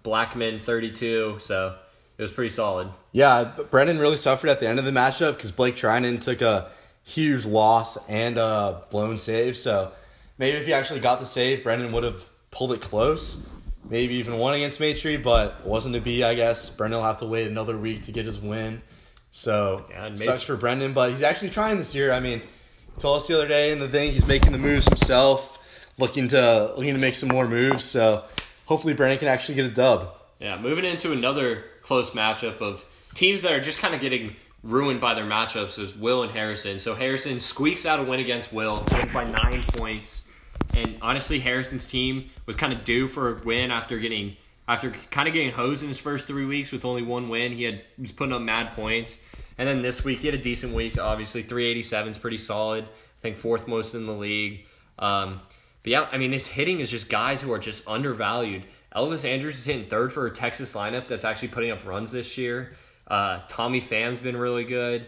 Blackmon 32, so it was pretty solid. Yeah, but Brendan really suffered at the end of the matchup because Blake Treinen took a huge loss and a blown save. So maybe if he actually got the save, Brendan would have pulled it close. Maybe even won against Matry, but wasn't to be, I guess. Brendan will have to wait another week to get his win. So Yeah, sucks for Brendan, but he's actually trying this year. I mean, he told us the other day in the thing he's making the moves himself, looking to looking to make some more moves. So hopefully Brendan can actually get a dub. Yeah, moving into another close matchup of teams that are just kind of getting ruined by their matchups is Will and Harrison. So Harrison squeaks out a win against Will, wins by nine points. And honestly, Harrison's team was kind of due for a win after getting after kind of getting hosed in his first three weeks with only one win, he had was putting up mad points. And then this week he had a decent week. Obviously, 387 is pretty solid. I think fourth most in the league. Um, but yeah, I mean his hitting is just guys who are just undervalued. Elvis Andrus is hitting third for a Texas lineup that's actually putting up runs this year. Uh, Tommy Pham's been really good.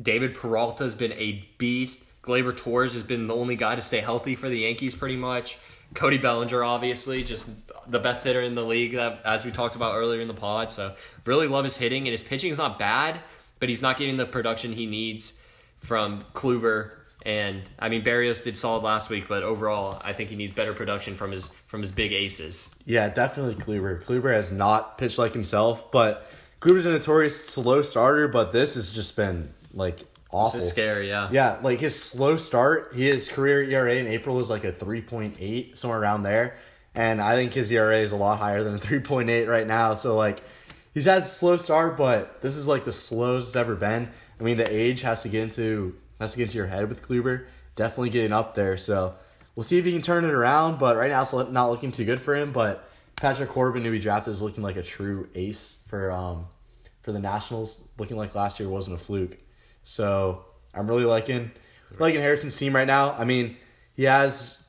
David Peralta's been a beast. Gleyber Torres has been the only guy to stay healthy for the Yankees pretty much. Cody Bellinger, obviously, just the best hitter in the league, as we talked about earlier in the pod. So, really love his hitting, and his pitching is not bad, but he's not getting the production he needs from Kluber. And I mean, Berrios did solid last week, but overall, I think he needs better production from his from his big aces. Yeah, definitely Kluber. Kluber has not pitched like himself, but Kluber's a notorious slow starter. But this has just been like awful. This is scary, yeah. Yeah, like his slow start, his career ERA in April was like a 3.8, somewhere around there. And I think his ERA is a lot higher than a 3.8 right now. So, like, he's had a slow start, but this is like the slowest it's ever been. I mean, the age has to get into has to get into your head with Kluber. Definitely getting up there. So, we'll see if he can turn it around. But right now, it's not looking too good for him. But Patrick Corbin, who he drafted, is looking like a true ace for um for the Nationals. Looking like last year wasn't a fluke. So I'm really liking liking Harrison's team right now. I mean, he has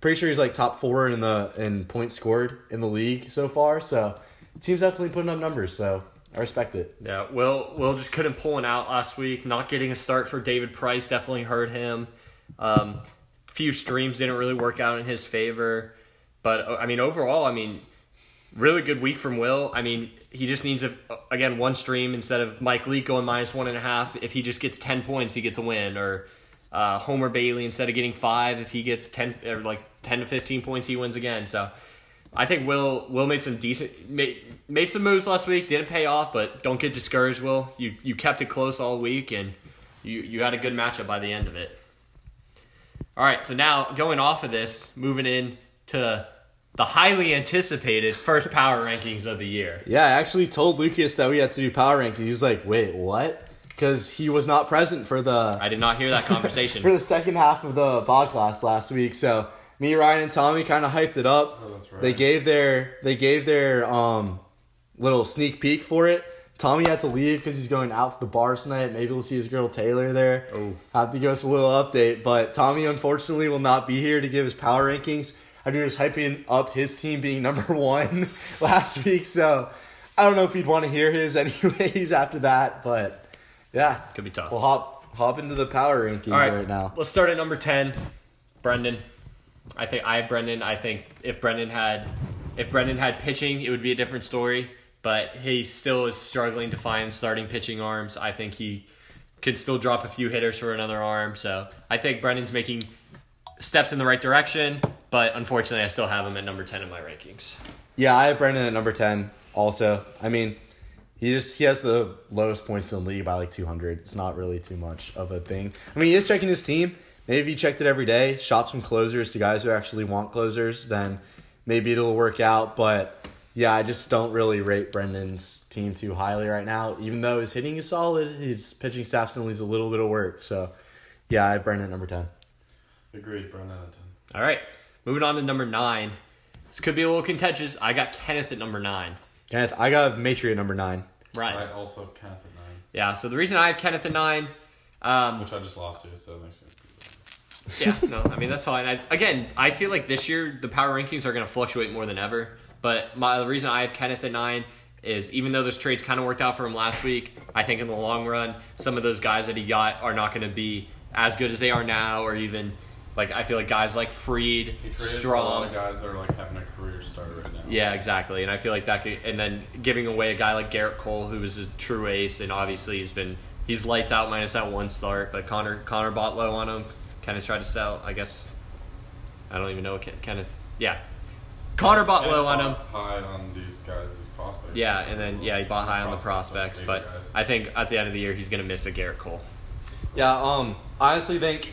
pretty sure he's like top four in the in points scored in the league so far. So team's definitely putting up numbers. So I respect it. Yeah, Will Will just couldn't pull one out last week. Not getting a start for David Price definitely hurt him. Um, few streams didn't really work out in his favor, but I mean overall, I mean really good week from Will. I mean, he just needs a, again one stream instead of Mike Leake going minus one and a half. If he just gets ten points, he gets a win. Or uh, Homer Bailey instead of getting five, if he gets ten or like ten to fifteen points, he wins again. So I think Will Will made some decent made, made some moves last week. Didn't pay off, but don't get discouraged. Will you you kept it close all week and you you had a good matchup by the end of it. All right, so now going off of this, moving in to the highly anticipated first power rankings of the year. Yeah, I actually told Lucas that we had to do power rankings. He's like, "Wait, what?" Because he was not present for the. I did not hear that conversation for the second half of the podcast last week. So me, Ryan, and Tommy kind of hyped it up. Oh, right. They gave their they gave their um little sneak peek for it. Tommy had to leave because he's going out to the bar tonight. Maybe we'll see his girl Taylor there. Oh. Have to give us a little update. But Tommy, unfortunately, will not be here to give his power rankings. He was hyping up his team being number one last week, so I don't know if he'd want to hear his anyways after that, but yeah, could be tough. We'll hop hop into the power rankings right. right now. Let's start at number ten, Brendan. I think I have Brendan. I think if Brendan had if Brendan had pitching, it would be a different story. But he still is struggling to find starting pitching arms. I think he could still drop a few hitters for another arm. So I think Brendan's making steps in the right direction. But unfortunately, I still have him at number 10 in my rankings. Yeah, I have Brendan at number 10 also. I mean, he just he has the lowest points in the league by like 200. It's not really too much of a thing. I mean, he is checking his team. Maybe if he checked it every day, shop some closers to guys who actually want closers, then maybe it'll work out. But yeah, I just don't really rate Brendan's team too highly right now. Even though his hitting is solid, his pitching staff still needs a little bit of work. So yeah, I have Brendan at number 10. Agreed, Brendan at 10. All right. Moving on to number nine. This could be a little contentious. I got Kenneth at number nine. Kenneth, I got Matry at number nine. Right. I also have Kenneth at nine. Yeah. So the reason I have Kenneth at nine, um, which I just lost to, so yeah. No, I mean that's fine. I, again, I feel like this year the power rankings are going to fluctuate more than ever. But my the reason I have Kenneth at nine is even though those trades kind of worked out for him last week, I think in the long run, some of those guys that he got are not going to be as good as they are now, or even like I feel like guys like Fried, Strahm, guys that are like having a career start right now. Yeah, exactly. And I feel like that could, and then giving away a guy like Gerrit Cole, who is a true ace, and obviously he's been he's lights out minus that one start. But Connor Connor bought low on him. Kenneth tried to sell. I guess I don't even know Kenneth. Yeah, Connor bought low on him. High on these guys as prospects. Yeah, and then yeah, he bought high on the prospects. But guys. I think at the end of the year he's gonna miss a Gerrit Cole. Yeah, um, honestly think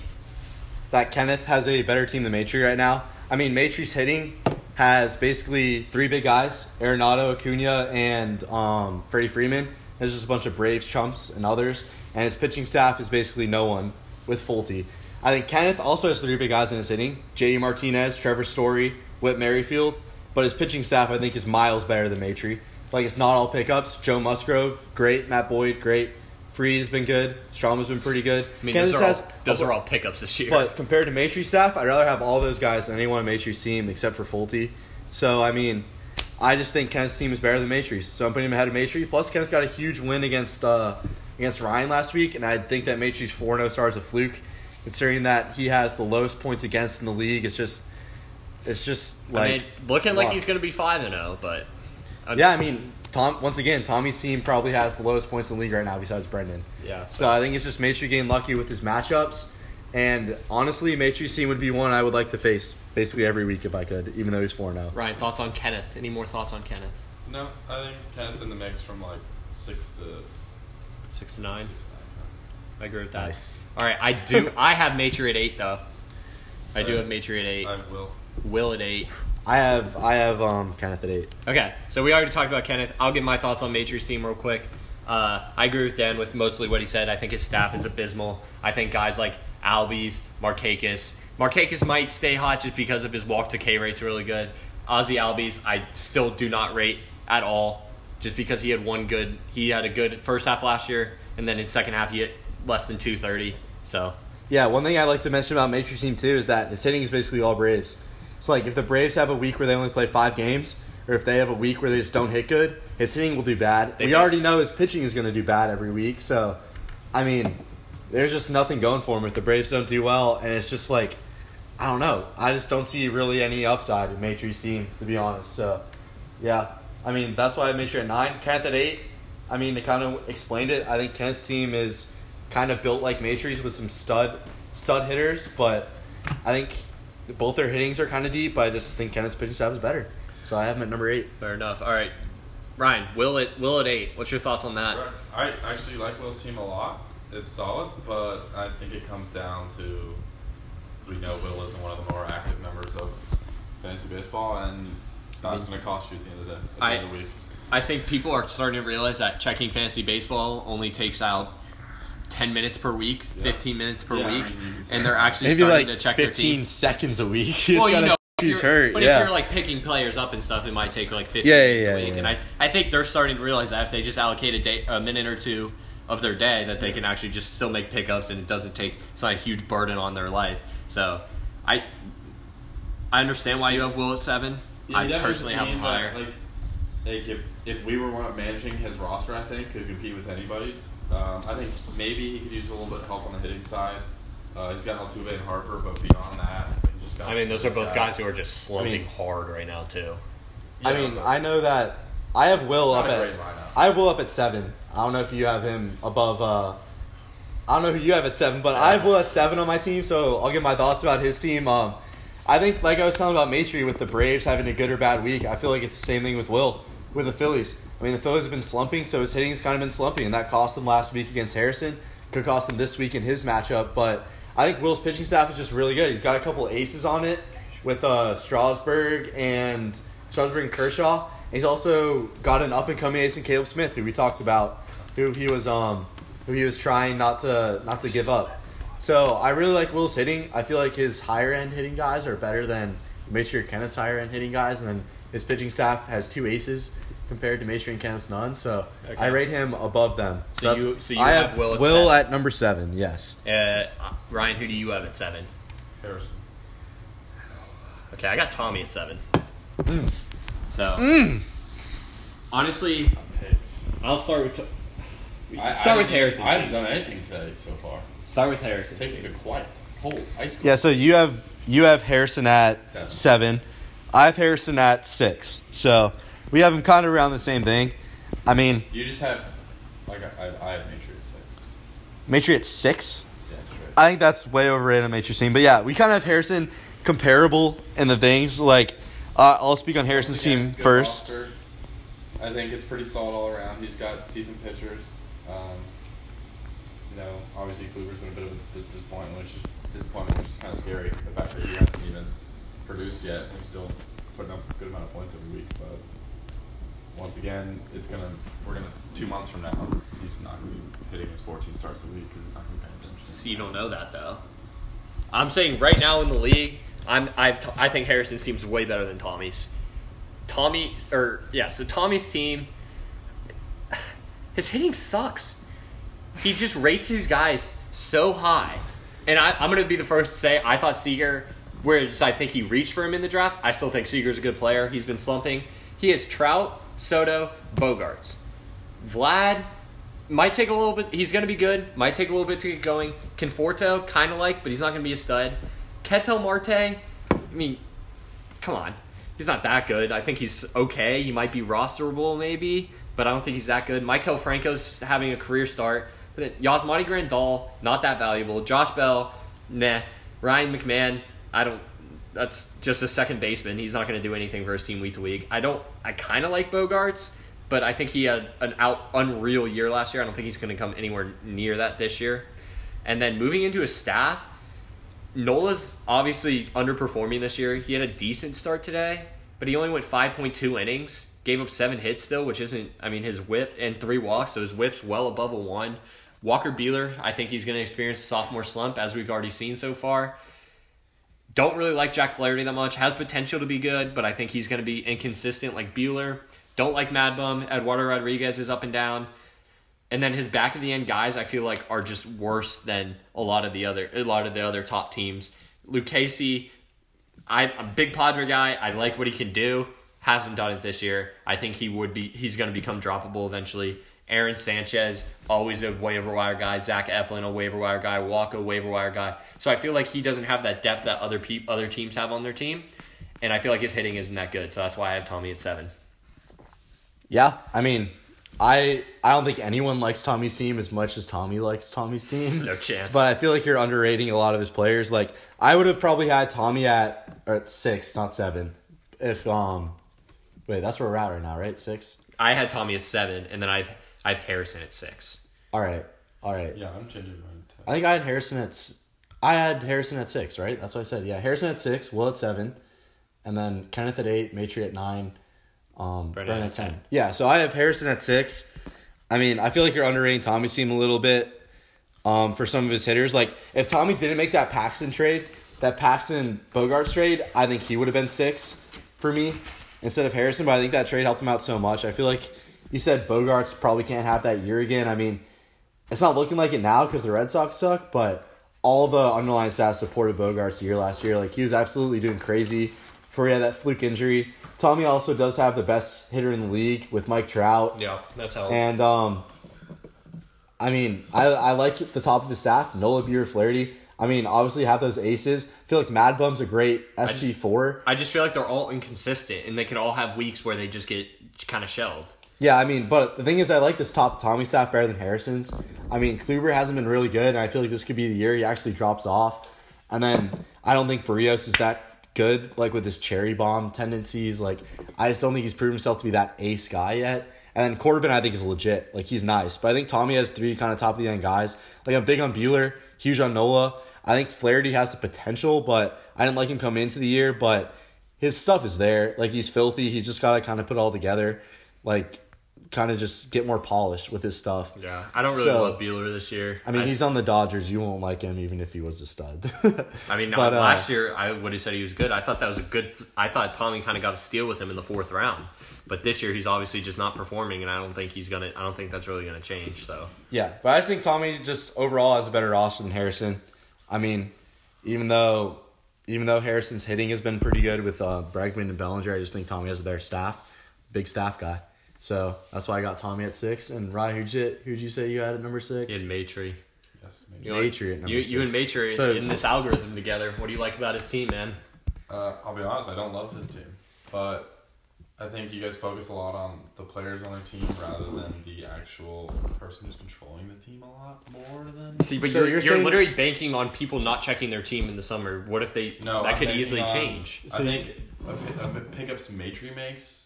that Kenneth has a better team than Matry right now. I mean, Matry's hitting has basically three big guys: Arenado, Acuna, and um, Freddie Freeman. There's just a bunch of Braves chumps and others, and his pitching staff is basically no one with Folty. I think Kenneth also has three big guys in his hitting: J.D. Martinez, Trevor Story, Whit Merrifield. but his pitching staff I think is miles better than Matry. Like it's not all pickups. Joe Musgrove, great. Matt Boyd, great. Fried has been good. Strahm has been pretty good. I mean, Kansas those, are has- all, those are all pickups this year. but compared to Matry's staff, I'd rather have all those guys than anyone on Matry's team except for Folty. So I mean, I just think Kenneth's team is better than Matry's. So I'm putting him ahead of Matry. Plus, Kenneth got a huge win against uh, against Ryan last week, and I think that Matry's 4 0 star is a fluke, considering that he has the lowest points against in the league. It's just, it's just like I mean, looking like he's going to be five and zero, but I'm- yeah. I mean, Tom. Once again, Tommy's team probably has the lowest points in the league right now, besides Brendan. yeah. So I think it's just Matry getting lucky with his matchups. And honestly, Matry's team would be one I would like to face basically every week if I could, even though he's 4 0. Ryan, thoughts on Kenneth? Any more thoughts on Kenneth? No, I think Kenneth's in the mix from like six to Six to nine. six to nine. I agree with that. Nice. All right, I do. I have Matry at eight though. I do Right. have Matry at eight. I will. Will at eight. I have I have um Kenneth at 8. Okay, so we already talked about Kenneth. I'll give my thoughts on Matry's team real quick. Uh, I agree with Dan with mostly what he said. I think his staff is abysmal. I think guys like Albies, Markakis. Markakis might stay hot just because of his walk to K rate's really good. Ozzie Albies, I still do not rate at all, just because he had one good. He had a good first half last year, and then in second half he hit less than two thirty. So Yeah, one thing I'd like to mention about Matrix team too is that the hitting is basically all Braves. It's like if the Braves have a week where they only play five games, or if they have a week where they just don't hit good, his hitting will do bad. They we face- already know his pitching is going to do bad every week. So, I mean, there's just nothing going for him if the Braves don't do well, and it's just like, I don't know. I just don't see really any upside in Matry's team, to be honest. So, yeah, I mean that's why I made sure at nine, Kenneth at eight. I mean, it kind of explained it. I think Kenneth's team is kind of built like Matry's with some stud stud hitters, but I think both their hittings are kind of deep. But I just think Kenneth's pitching staff is better, so I have him at number eight. fair enough. All right, Ryan, Will at Will at eight. What's your thoughts on that? I actually like Will's team a lot. It's solid, but I think it comes down to we know Will isn't one of the more active members of fantasy baseball, and that's going to cost you at the end of the day. At the I- end of the week. I think people are starting to realize that checking fantasy baseball only takes out ten minutes per week, Yeah. fifteen minutes per Yeah, week, mean, you can say and they're actually Maybe starting like to check their 15 team. seconds a week. You just Well, you know, if if he's hurt. but yeah. if you're like picking players up and stuff, it might take like fifteen Yeah, yeah, minutes yeah, a week. yeah, And I, I think they're starting to realize that if they just allocate a day, a minute or two of their day, that they can actually just still make pickups, and it doesn't take it's not a huge burden on their life. So, I I understand why you have Will at seven. I personally have him higher. Like, like if, if we were managing his roster, I think could compete with anybody's. Um, I think maybe he could use a little bit of help on the hitting side. Uh, he's got Altuve and Harper, but beyond that, he's just got I mean, those are both guys who are just slumping mean- hard right now too. I Yeah, mean, but- I know that I have Will up at lineup. I have Will up at seven. I don't know if you have him above. uh I don't know who you have at seven, but I have Will at seven on my team, so I'll give my thoughts about his team. Um, I think, like I was telling about Maestri with the Braves having a good or bad week, I feel like it's the same thing with Will with the Phillies. I mean, the Phillies have been slumping, so his hitting has kind of been slumping, and that cost him last week against Harrison. Could cost him this week in his matchup, but I think Will's pitching staff is just really good. He's got a couple aces on it with uh, Strasburg and Strasburg and Kershaw. He's also got an up and coming ace in Caleb Smith, who we talked about, who he was um who he was trying not to not to give up. So I really like Will's hitting. I feel like his higher end hitting guys are better than Maestri Kenneth's higher end hitting guys, and then his pitching staff has two aces compared to Maestri and Kenneth's none. So Okay. I rate him above them. So that's- you- so you I have have Will at Will seven. at number seven. Yes. Uh, Ryan, who do you have at seven? Harrison. Okay, I got Tommy at seven. Mm. So honestly, I'll start with I- start I with Harrison. I haven't done anything today so far. Start with Harrison. It takes a quiet, cold ice cream. Yeah. So you have you have Harrison at Seven. seven. I have Harrison at six. So we have him kind of around the same thing. I mean, You just have like I, I, I have nature at six. Maestri at six. Yeah, that's right. I think that's way overrated on Matrix team. But yeah, we kind of have Harrison comparable in the things. Like, uh, I'll speak on Harrison's Again, team good first. roster. I think it's pretty solid all around. He's got decent pitchers. Um, you know, obviously Kluber's been a bit of a dis- disappointment, which is disappointment, which is kind of scary. The fact that he hasn't even produced yet, and he's still putting up a good amount of points every week. But once again, it's gonna we're gonna two months from now, he's not gonna be hitting his 14 starts a week because he's not gonna be paying attention. So you don't know that though. I'm saying right now in the league, I'm I've t- I think Harrison's team's way better than Tommy's. Tommy or yeah, so Tommy's team his hitting sucks. He just rates his guys so high. And I, I'm to be the first to say I thought Seager, whereas I think he reached for him in the draft, I still think Seager's a good player. He's been slumping. He has Trout, Soto, Bogaerts. Vlad might take a little bit. He's going to be good. Might take a little bit to get going. Conforto, kind of like, but he's not going to be a stud. Ketel Marte, I mean, come on. He's not that good. I think he's okay. He might be rosterable maybe, but I don't think he's that good. Maikel Franco's having a career start. But Yasmani Grandal, not that valuable. Josh Bell, nah. Ryan McMahon, I don't. That's just a second baseman. He's not going to do anything for his team week to week. I don't. I kind of like Bogaerts, but I think he had an out unreal year last year. I don't think he's going to come anywhere near that this year. And then moving into his staff, Nola's obviously underperforming this year. He had a decent start today, but he only went 5.2 innings, gave up seven hits still, which isn't, I mean, his whip and three walks, so his whip's well above a one. Walker Buehler, I think he's going to experience a sophomore slump, as we've already seen so far. Don't really like Jack Flaherty that much. Has potential to be good, but I think he's going to be inconsistent like Buehler. Don't like Mad Bum. Eduardo Rodriguez is up and down. And then his back of the end guys, I feel like are just worse than a lot of the other a lot of the other top teams. Casey, I, I'm a big Padre guy. I like what he can do. Hasn't done it this year. I think he would be. He's going to become droppable eventually. Aaron Sanchez, always a waiver wire guy. Zach Eflin, a waiver wire guy. Walker, waiver wire guy. So I feel like he doesn't have that depth that other pe- other teams have on their team, and I feel like his hitting isn't that good. So that's why I have Tommy at seven. Yeah, I mean, I I don't think anyone likes Tommy's team as much as Tommy likes Tommy's team. No chance. But I feel like you're underrating a lot of his players. Like I would have probably had Tommy at or at six, not seven. If um, wait, that's where we're at right now, right? Six. I had Tommy at seven, and then I've I've Harrison at six. All right, all right. Yeah, I'm changing mine. I think I had Harrison at. s- I had Harrison at six, right? That's what I said. Yeah, Harrison at six, Will at seven, and then Kenneth at eight, Matry at nine, um, Brennan Brennan at at ten. 10. Yeah, so I have Harrison at six. I mean, I feel like you're underrating Tommy's team a little bit um, for some of his hitters. Like, if Tommy didn't make that Paxton trade, that Paxton Bogaerts trade, I think he would have been six for me instead of Harrison. But I think that trade helped him out so much. I feel like you said Bogaerts probably can't have that year again. I mean, it's not looking like it now because the Red Sox suck, but all the underlying stats supported Bogaerts year last year. Like he was absolutely doing crazy before he had that fluke injury. Tommy also does have the best hitter in the league with Mike Trout. Yeah, that's how. And um, I mean, I I like the top of his staff, Nola Beer Flaherty. I mean, obviously have those aces. I feel like Mad Bum's a great SG four. I just feel like they're all inconsistent, and they can all have weeks where they just get kind of shelled. Yeah, I mean, but the thing is, I like this top Tommy staff better than Harrison's. I mean, Kluber hasn't been really good, and I feel like this could be the year he actually drops off. And then I don't think Berrios is that good, like with his cherry bomb tendencies. Like, I just don't think he's proven himself to be that ace guy yet. And then Corbin, I think, is legit. Like, he's nice. But I think Tommy has three kind of top of the end guys. Like, I'm big on Buehler, huge on Nola. I think Flaherty has the potential, but I didn't like him coming into the year. But his stuff is there. Like, he's filthy. He's just got to kind of put it all together. Like, kind of just get more polished with his stuff. Yeah, I don't really So- love Buehler this year. I mean, he's on the Dodgers. You won't like him even if he was a stud. I mean, but, uh, last year I would have said he was good. I thought that was a good. I thought Tommy kind of got a steal with him in the fourth round, but this year he's obviously just not performing, and I don't think he's gonna. I don't think that's really gonna change. So Yeah, but I just think Tommy just overall has a better roster than Harrison. I mean, even though even though Harrison's hitting has been pretty good with uh, Bregman and Bellinger, I just think Tommy has a better staff, big staff guy. So that's why I got Tommy at six. And Ryan, who'd you who'd you say you had at number six? in Matry, Yes, maybe. you know, Matry at number you, you and six. Matry So- in this algorithm together. What do you like about his team, man? Uh, I'll be honest, I don't love his team, but I think you guys focus a lot on the players on their team rather than the actual person who's controlling the team a lot more than. See, but So you're, you're you're, saying- literally banking on people not checking their team in the summer. What if they? No, that I'm could easily on- change. I think a, pi- a pi- pickups Matry makes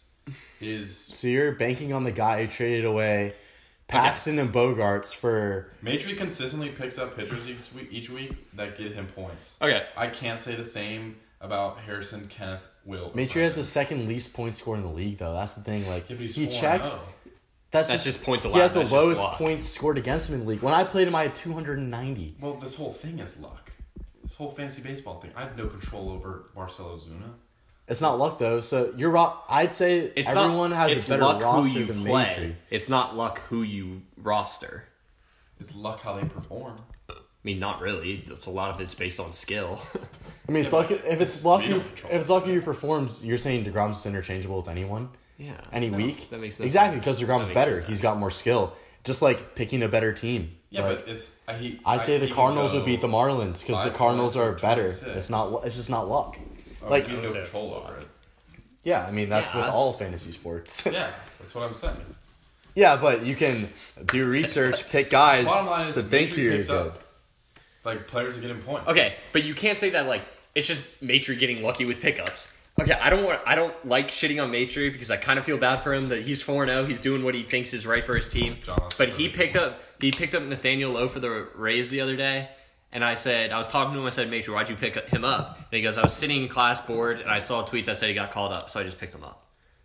is So you're banking on the guy who traded away Paxton and Bogaerts for Matry consistently picks up pitchers each week, each week that get him points. Okay, I can't say the same about Harrison, Kenneth, Will. or Matry has the second least points scored in the league, though. That's the thing. Like Yeah, but he's he 4 checks. and oh. That's, That's just, just points He allowed. has the That's just lowest luck. points scored against him in the league. When I played him, I had 290. Well, this whole thing is luck. This whole fantasy baseball thing. I have no control over Marcell Ozuna. It's not luck though. So you're ro- I'd say It's everyone not, has it's a better luck who you than play. Maitri. It's not luck who you roster. It's luck how they perform. I mean, not really. It's a lot of it's based on skill. I mean, it's lucky if it's lucky don't if it's lucky who performs. You're saying Degrom's is interchangeable with anyone yeah. any that week. makes- That makes no exactly because That Degrom's makes better. no He's sense. got more skill. Just like picking a better team. Yeah, Like, but it's he. I'd I- say the Cardinals would beat the Marlins because the Cardinals are better. It's not. It's just not luck. Oh, like- you have no say control over it. Yeah, I mean that's with all fantasy sports. Yeah, that's what I'm saying. yeah, but you can do research, pick guys Bottom line is, to think Mitri you're picks good. up, like players are getting points. Okay, but you can't say that like it's just Matry getting lucky with pickups. Okay, I don't want I don't like shitting on Matry because I kind of feel bad for him that he's 4-0, he's doing what he thinks is right for his team. Jonathan But he Taylor. picked up he picked up Nathaniel Lowe for the Rays the other day. And I said, I was talking to him. I said, Matry, why'd you pick him up? And he goes, I was sitting in class board and I saw a tweet that said he got called up, so I just picked him up.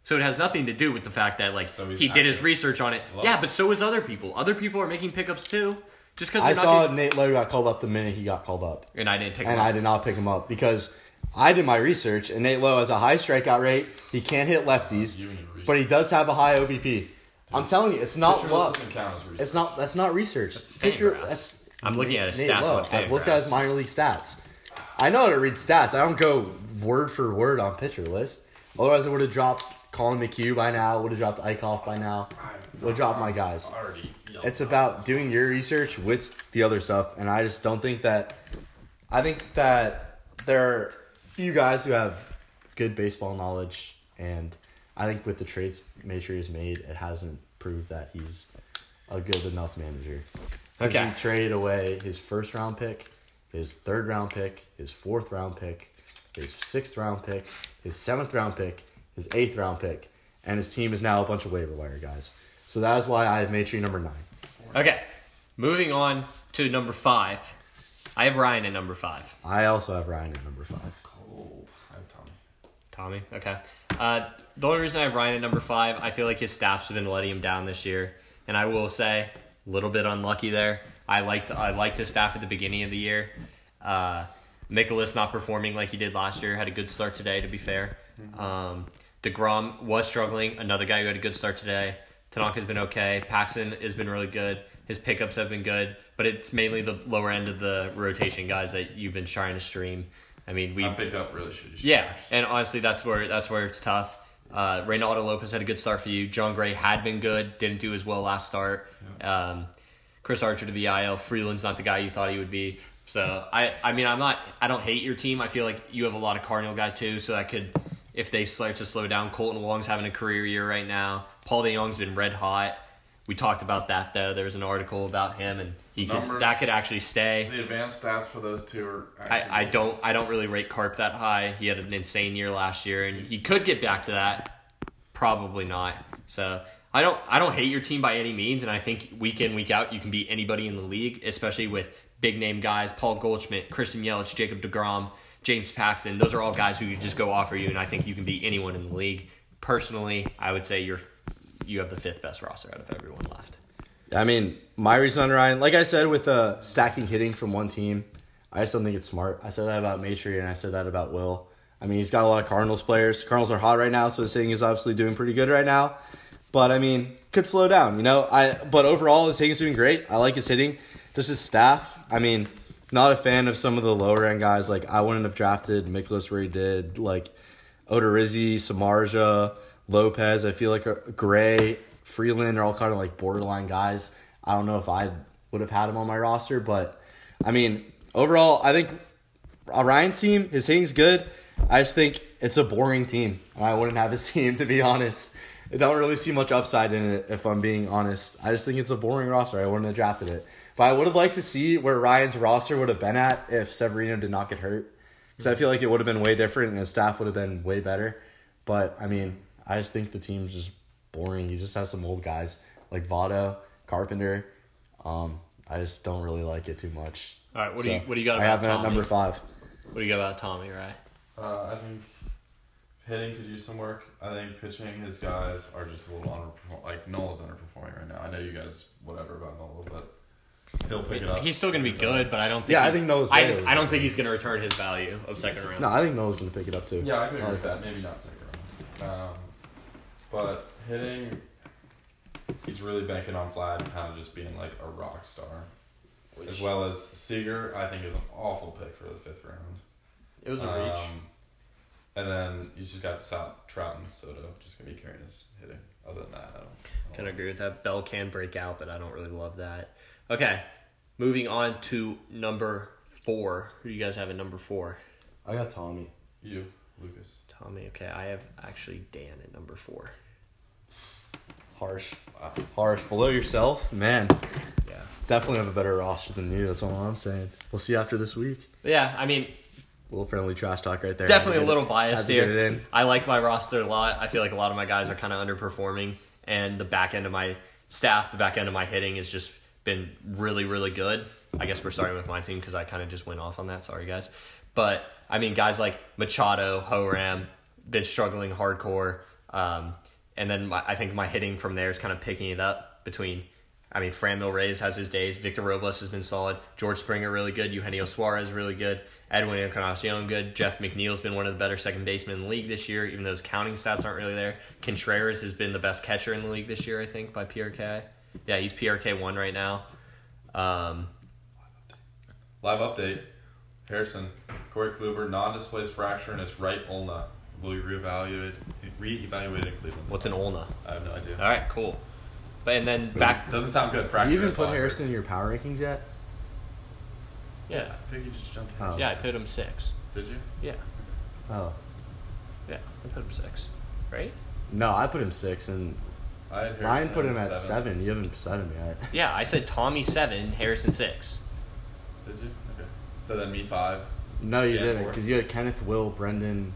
So it has nothing to do with the fact that like So he's he did his research on it. Love yeah, it. but so is other people. Other people are making pickups too. Just because I not saw getting- Nate Lowe got called up the minute he got called up, and I didn't pick and him up. I did not pick him up because I did my research, and Nate Lowe has a high strikeout rate. He can't hit lefties, You and your research. but he does have a high OBP. I'm telling you, it's not luck. doesn't count as research. It's not. That's not research. FanGraphs. that's- I'm looking at his Nate stats Lowe. on I've looked at his minor league stats. I know how to read stats. I don't go word for word on pitcher list. Otherwise, I would have dropped Collin McHugh by now. Would have dropped Eickhoff by now. Would have dropped my guys. It's about doing your research with the other stuff, and I just don't think that. I think that there are few guys who have good baseball knowledge, and I think with the trades Matry has made, it hasn't proved that he's a good enough manager. Because Okay. he traded away his first round pick, his third round pick, his fourth round pick, his sixth round pick, his seventh round pick, his eighth round pick, and his team is now a bunch of waiver wire guys. So that is why I have Matry number nine. Okay, moving on to number five. I have Ryan at number five. I also have Ryan at number five. Cold. I have Tommy. Tommy, okay. Uh, the only reason I have Ryan at number five, I feel like his staff's been letting him down this year, and I will say a little bit unlucky there. I liked I liked his staff at the beginning of the year. Uh, Mikolas not performing like he did last year. Had a good start today, to be fair. Um, Degrom was struggling. Another guy who had a good start today. Tanaka's been okay. Paxton has been really good. His pickups have been good, but it's mainly the lower end of the rotation guys that you've been trying to stream. I mean, we I picked up really shitty. yeah, and honestly, that's where that's where it's tough. Uh, Reynaldo Lopez had a good start for you. Jon Gray had been good, didn't do as well last start. Um, Chris Archer to the IL. Freeland's not the guy you thought he would be. So I, I mean, I'm not. I don't hate your team. I feel like you have a lot of Cardinal guy too. So that could, if they start to slow down, Kolten Wong's having a career year right now. Paul DeJong's been red hot. We talked about that though. There was an article about him, and he could, that could actually stay. The advanced stats for those two are. I, I don't I don't really rate Carp that high. He had an insane year last year, and he could get back to that. Probably not. So I don't I don't hate your team by any means, and I think week in week out you can beat anybody in the league, especially with big name guys: Paul Goldschmidt, Christian Yelich, Jacob Degrom, James Paxton. Those are all guys who just go offer you, and I think you can beat anyone in the league. Personally, I would say you're you have the fifth best roster out of everyone left. I mean, my reason on Ryan, like I said, with uh, stacking hitting from one team, I just don't think it's smart. I said that about Matry and I said that about Will. I mean, he's got a lot of Cardinals players. Cardinals are hot right now, so his hitting is obviously doing pretty good right now. But I mean, could slow down, you know. I but overall, his hitting's doing great. I like his hitting. Just his staff. I mean, not a fan of some of the lower end guys. Like I wouldn't have drafted Mikolas where he did. Like Odorizzi, Samardzija, Lopez. I feel like uh, Gray, Freeland are all kind of like borderline guys. I don't know if I would have had him on my roster, but I mean, overall, I think Ryan's team, his hitting's good. I just think it's a boring team, and I wouldn't have his team to be honest. I don't really see much upside in it, if I'm being honest. I just think it's a boring roster. I wouldn't have drafted it, but I would have liked to see where Ryan's roster would have been at if Severino did not get hurt, because I feel like it would have been way different and his staff would have been way better. But I mean, I just think the team's just boring. He just has some old guys like Votto, Carpenter. Um, I just don't really like it too much. All right, what do you what do you got I about have him at number five. What do you got about Tommy? Right. Uh, I think hitting could use some work. I think pitching, his guys are just a little underperforming. Like Nola's underperforming right now. I know you guys whatever about Nola, but he'll pick it up. He's still going to be good, but I don't think. Yeah, I he's- think Noah's I just I don't think he's going to return his value of second round. No, I think Noah's gonna pick it up too. Yeah, I can agree like with that. Maybe not second round. Um, but hitting, he's really banking on Vlad kind of just being like a rock star. As well as Seager, I think is an awful pick for the fifth round. It was a reach. Um, and then you just got Sal, Trout and Soto just gonna be carrying his hitting. Other than that, I don't. I Can don't agree with that. Bell can break out, but I don't really love that. Okay, moving on to number four. Who do you guys have at number four? I got Tommy. You, Lucas. Tommy. Okay, I have actually Dan at number four. Harsh. Harsh. Below yourself, man. Yeah. Definitely have a better roster than you. That's all I'm saying. We'll see after this week. But yeah, I mean, A little friendly trash talk right there. definitely a little it- biased here. I like my roster a lot. I feel like a lot of my guys are kind of underperforming, and the back end of my staff, the back end of my hitting has just been really, really good. I guess we're starting with my team because I kind of just went off on that. Sorry, guys. But I mean, guys like Machado, Horam, been struggling hardcore. Um, and then my, I think my hitting from there is kind of picking it up between. I mean, Franmil Reyes has his days. Victor Robles has been solid. George Springer really good. Eugenio Suarez really good. Edwin Encarnacion good. Jeff McNeil's been one of the better second basemen in the league this year, even though his counting stats aren't really there. Contreras has been the best catcher in the league this year, I think, by PRK. Yeah, he's PRK one right now. Um, Live update. Harrison, Corey Kluber, non-displaced fracture in his right ulna. Will be reevaluated, reevaluated in Cleveland. what's an ulna? I have no idea. All right, cool. But and then back, doesn't sound good. Fracture. You even put. Harrison in your power rankings yet? yeah, I think you just jumped. Oh. Yeah, I put him six. Did you? Yeah, Oh. yeah, I put him six, right? No, I put him six, and I had mine Harrison put him at at seven. You haven't seven yet. Yeah, I said Tommy seven, Harrison six. Did you? Okay. So then me five. No, you Yeah, didn't, because you had Kenneth, Will, Brendan,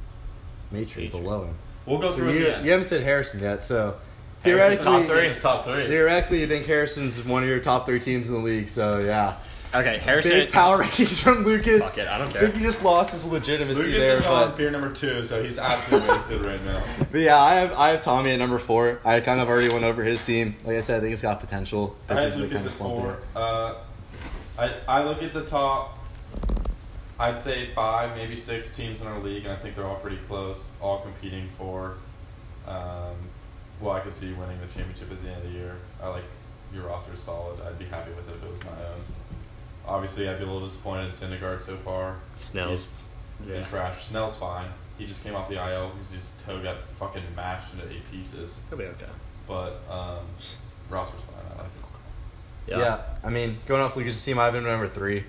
Matry Matry. below him. We'll go So through you, it again. you haven't said Harrison yet, so Harrison's theoretically, top three. It's top three. theoretically, you think Harrison's one of your top three teams in the league. So yeah, Okay, Harrison. big power rankings from Lucas. Fuck it, I don't I care. think he just lost his legitimacy Lucas there, is on but, beer number two, so he's absolutely wasted right now. but yeah, I have I have Tommy at number four. I kind of already went over his team. Like I said, I think it's got potential. I had Pitchers are Lucas kinda at slumping four. Uh, I I look at the top. I'd say five, maybe six teams in our league, and I think they're all pretty close, all competing for. Um, well, I could see winning the championship at the end of the year. I like your roster is solid. I'd be happy with it if it was my own. Obviously, I'd be a little disappointed in Syndergaard so far. Snell's. He's been trash. Snell's fine. He just came off the IL because his toe got fucking mashed into eight pieces. He'll be okay. But um, roster's fine. I like it. Yeah. Yeah. I mean, going off Lucas' team, I have him number three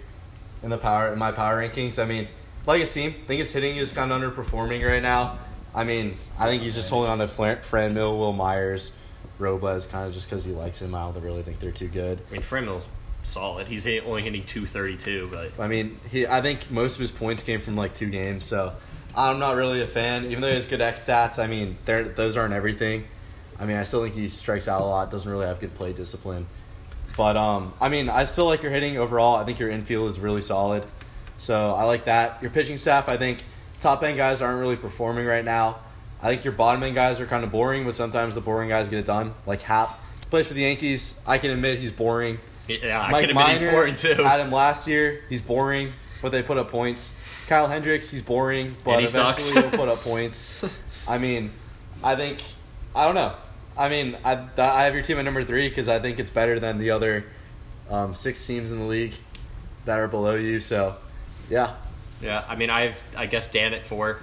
in the power in my power rankings. I mean, like his team, I think his hitting is kind of underperforming right now. I mean, I think he's just holding on to Fran, Fran Mill, Wil Myers, Robles, kind of just because he likes him. I don't really think they're too good. I mean, Franmil's solid. He's only hitting 232, but I mean, he. I think most of his points came from like two games, so I'm not really a fan. Even though he has good X stats, I mean, those aren't everything. I mean, I still think he strikes out a lot. Doesn't really have good play discipline. But um, I mean, I still like your hitting overall. I think your infield is really solid, so I like that. Your pitching staff, I think top end guys aren't really performing right now. I think your bottom end guys are kind of boring, but sometimes the boring guys get it done. Like Happ plays for the Yankees. I can admit he's boring. yeah, I Mike can admit he's boring too. had him last year. He's boring, but they put up points. Kyle Hendricks, he's boring, but he eventually he'll put up points. I mean, I think I don't know. I mean, I I have your team at number three because I think it's better than the other um, six teams in the league that are below you. So, yeah, Yeah, I mean, I've I guess Dan at four.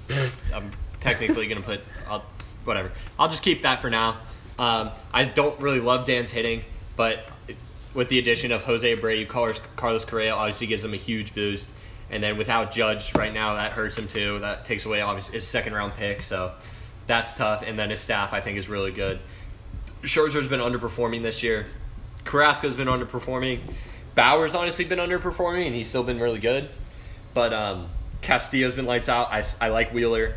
I'm technically gonna put I'll, whatever. I'll just keep that for now. Um, I don't really love Dan's hitting, but with the addition of Jose Abreu, Carlos, Carlos Correa obviously gives him a huge boost. And then without Judge right now, that hurts him too. That takes away obviously his second round pick, so that's tough. And then his staff I think is really good. Scherzer's been underperforming this year. Carrasco's been underperforming. Bauer's honestly been underperforming, and he's still been really good. But um, Castillo's been lights out. I, I like Wheeler.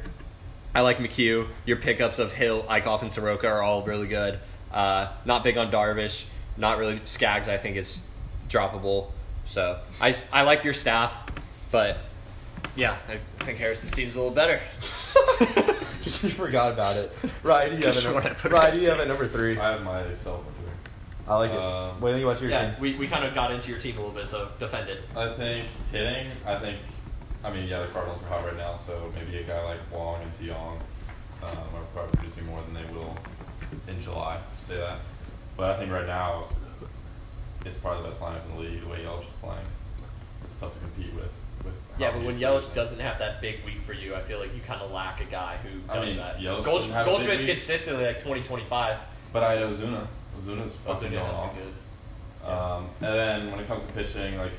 I like McHugh. Your pickups of Hill, Eickhoff, and Soroka are all really good. Uh, not big on Darvish. Not really Skaggs. I think is droppable. So I, I like your staff, but yeah, I think Harrison's team's a little better. you forgot about it. Right, you have Could've it. Number, put right, at you have it number three. I have myself at three. I like it. Um, what do you think about your Yeah, team? we, we kind of got into your team a little bit, so defend it. I think hitting. I think. I mean, yeah, the Cardinals are hot right now, so maybe a guy like Wong and DeJong um, are probably producing more than they will in July. Say that. But I think right now, it's probably the best lineup in the league. The way Yelich is playing, it's tough to compete with. Yeah, but when Yelich doesn't have that big week for you, I feel like you kind of lack a guy who I does mean, that. Yelich Gold, doesn't have a big week. consistently like 20, 25. But I had Ozuna. Ozuna's fucking Ozuna going off. good. Um, and then when it comes to pitching, like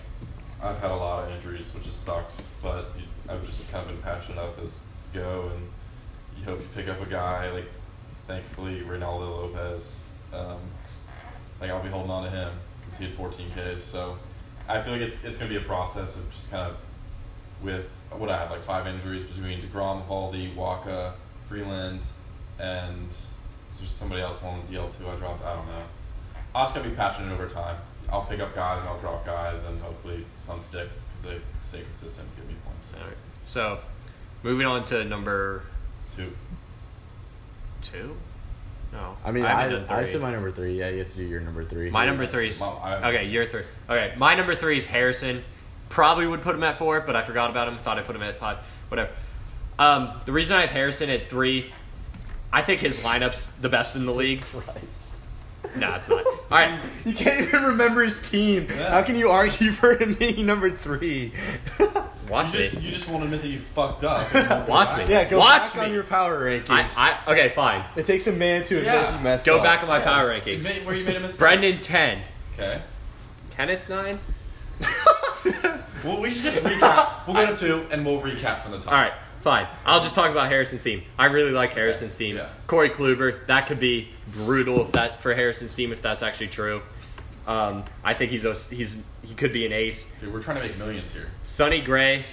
I've had a lot of injuries, which has sucked. But I've just kind of been patching up as go, and you hope you pick up a guy like, thankfully Reynaldo Lopez. Um, like I'll be holding on to him because he had 14 Ks. So I feel like it's it's gonna be a process of just kind of with what I have like five injuries between Degrom, Valdi, Wacha, Freeland, and there's somebody else on the DL too. I dropped. I don't know. I'll just gotta be passionate over time. I'll pick up guys and I'll drop guys, and hopefully some stick because they stay consistent and give me points. All right. So, moving on to number Two. two. No, I mean, haven't I, done I, said my number three. Yeah, you have to do your number three. My number three is Well, okay. Your three. Okay, my number three is Harrison. Probably would put him at four, but I forgot about him. Thought I put him at five. Whatever. Um, the reason I have Harrison at three, I think his lineup's the best in the league. Christ. No, it's not. All right, You can't even remember his team. How can you argue for him being number three? watch you me. just, you just won't admit that you fucked up. Watch me. yeah, go watch back me. on your power rankings. I, I okay, fine. it takes a man to admit Yeah. you messed Go up. Go back on my power Yes. rankings. Admit Where you made a mistake. Brendan ten, Okay. Kenneth nine. Well, we should just recap. We'll go to two, and we'll recap from the top. All right, fine. I'll just talk about Harrison's team. I really like Harrison's team. Yeah. Corey Kluber, that could be brutal if that for Harrison's team if that's actually true. Um, I think he's a, he's he could be an ace. Dude, we're trying to make millions here. Sonny Gray,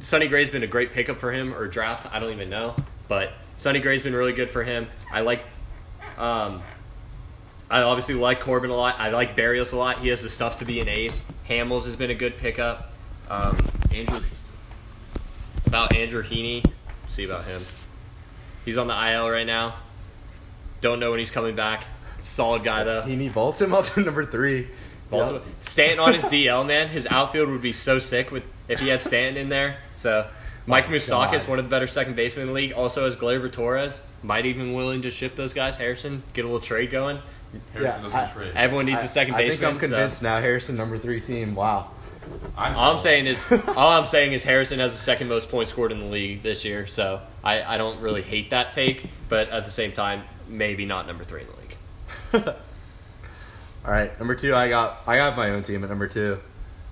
Sonny Gray's been a great pickup for him or draft. I don't even know, but Sonny Gray's been really good for him. I like, um, I obviously like Corbin a lot. I like Berrios a lot. He has the stuff to be an ace. Hamels has been a good pickup. Um, Andrew, about Andrew Heaney, see about him. He's on the IL right now. Don't know when he's coming back. Solid guy though. He vaults him up to number three. Baltimore. Yep. Stanton on his DL, man. His outfield would be so sick with if he had Stanton in there. So Mike Moustakas, God. one of the better second basemen in the league, also has Gleyber Torres. Might even willing to ship those guys. Harrison, get a little trade going. Harrison Yeah, doesn't I- trade. Everyone needs I- a second I baseman. think I'm so- convinced now. Harrison number three team. Wow. I'm All I'm saying is, all I'm saying is Harrison has the second most points scored in the league this year. So I, I don't really hate that take, but at the same time, maybe not number three in the league. All right, number two. I got I got my own team at number two.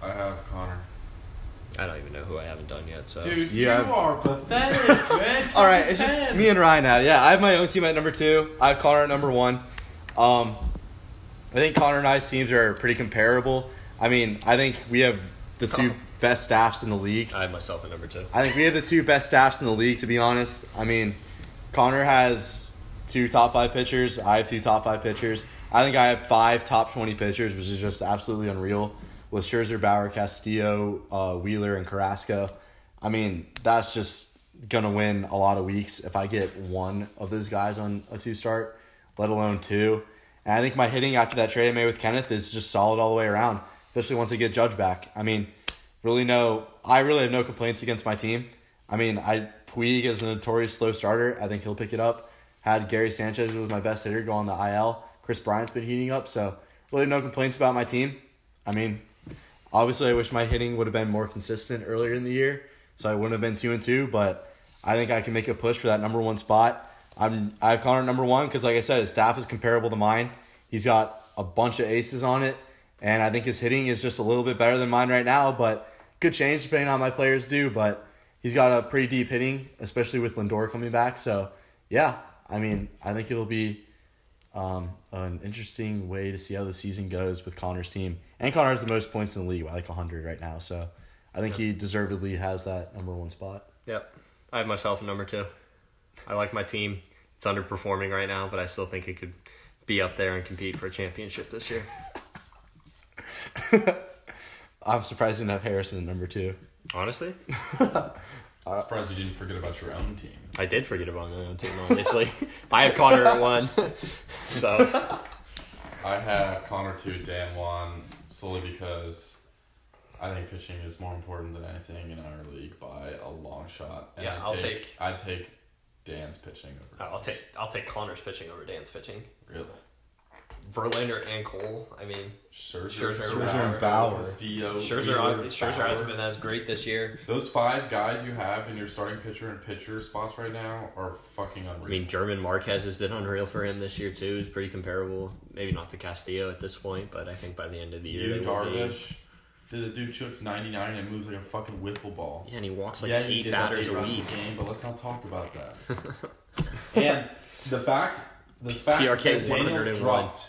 I have Connor. I don't even know who I haven't done yet. So Dude, You you, have- are pathetic, man. All right, it's just me and Ryan now. Yeah, I have my own team at number two. I have Connor at number one. Um, I think Connor and I's teams are pretty comparable. I mean, I think we have the two best staffs in the league. I have myself at number two. I think we have the two best staffs in the league, to be honest. I mean, Connor has two top five pitchers. I have two top five pitchers. I think I have five top 20 pitchers, which is just absolutely unreal with Scherzer, Bauer, Castillo, uh, Wheeler, and Carrasco. I mean, that's just going to win a lot of weeks if I get one of those guys on a two start, let alone two. And I think my hitting after that trade I made with Kenneth is just solid all the way around, especially once I get Judge back. I mean, really no, I really have no complaints against my team. I mean, I Puig is a notorious slow starter. I think he'll pick it up. Had Gary Sanchez was my best hitter go on the IL. Kris Bryant's been heating up, so really no complaints about my team. I mean, obviously I wish my hitting would have been more consistent earlier in the year, so I wouldn't have been two and two. But I think I can make a push for that number one spot. I'm I have Connor number one because, like I said, his staff is comparable to mine. He's got a bunch of aces on it, and I think his hitting is just a little bit better than mine right now. But could change depending on how my players do. But he's got a pretty deep hitting, especially with Lindor coming back. So yeah, I mean, I think it'll be um, an interesting way to see how the season goes with Connor's team. And Connor has the most points in the league, by like 100 right now. So I think he deservedly has that number one spot. Yep. I have myself number two. I like my team. It's underperforming right now, but I still think it could be up there and compete for a championship this year. I'm surprised you didn't have Harrison at number two. Honestly, I'm surprised you didn't forget about your own team. I did forget about my own team. Obviously, I have Connor at one. So I have Connor two, Dan one, solely because I think pitching is more important than anything in our league by a long shot. And Yeah, I I'll take, take- I take Dan's pitching over. Oh, I'll take I'll take Connor's pitching over Dan's pitching. Really? Verlander and Cole. I mean, Scherzer, Scherzer, Scherzer and Bauer. Castillo, Scherzer Wheeler, Scherzer Bauer. hasn't been as great this year. Those five guys you have in your starting pitcher and pitcher spots right now are fucking unreal. I mean, German Marquez has been unreal for him this year too. He's pretty comparable. Maybe not to Castillo at this point, but I think by the end of the year you they will be. Darvish. Dude, the dude chucks 99 and moves like a fucking wiffle ball. Yeah, and he walks like yeah, eight gives up batters eight a runs week. game, but let's not talk about that. and the fact, the fact PRK that Daniel dropped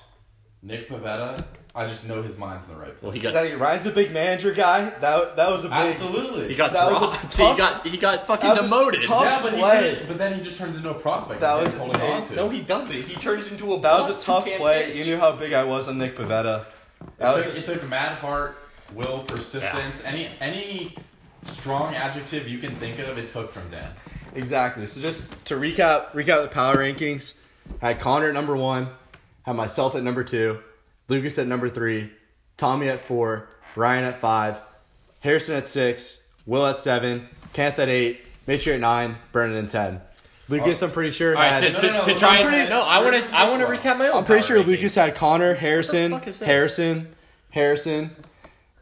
Nick Pivetta, I just know his mind's in the right place. Well, he got Exactly. Ryan's a big manager guy. That that was a big. Absolutely. he got That was a dropped. tough- he got he got fucking that was a demoted. tough- yeah, but, he play. did, but then he just turns into a prospect. That was- holding on to. No, he doesn't. He turns into a. That was a tough play. pitch. You knew how big I was on Nick Pivetta. That it, was took, a- it took mad heart, will, persistence, any any strong adjective you can think of. It took from Dan. Exactly. So just to recap, recap the power rankings. I had Connor at number one, had myself at number two, Lucas at number three, Tommy at four, Ryan at five, Harrison at six, Will at seven, Kenneth at eight, Mitch at nine, Brennan at ten. Lucas, oh. I'm pretty sure All right, had. to, No, to, no, no, to try no, and no, no, I want to I want to recap my own. I'm pretty sure rankings. Lucas had Connor, Harrison, fuck? Harrison, Harrison,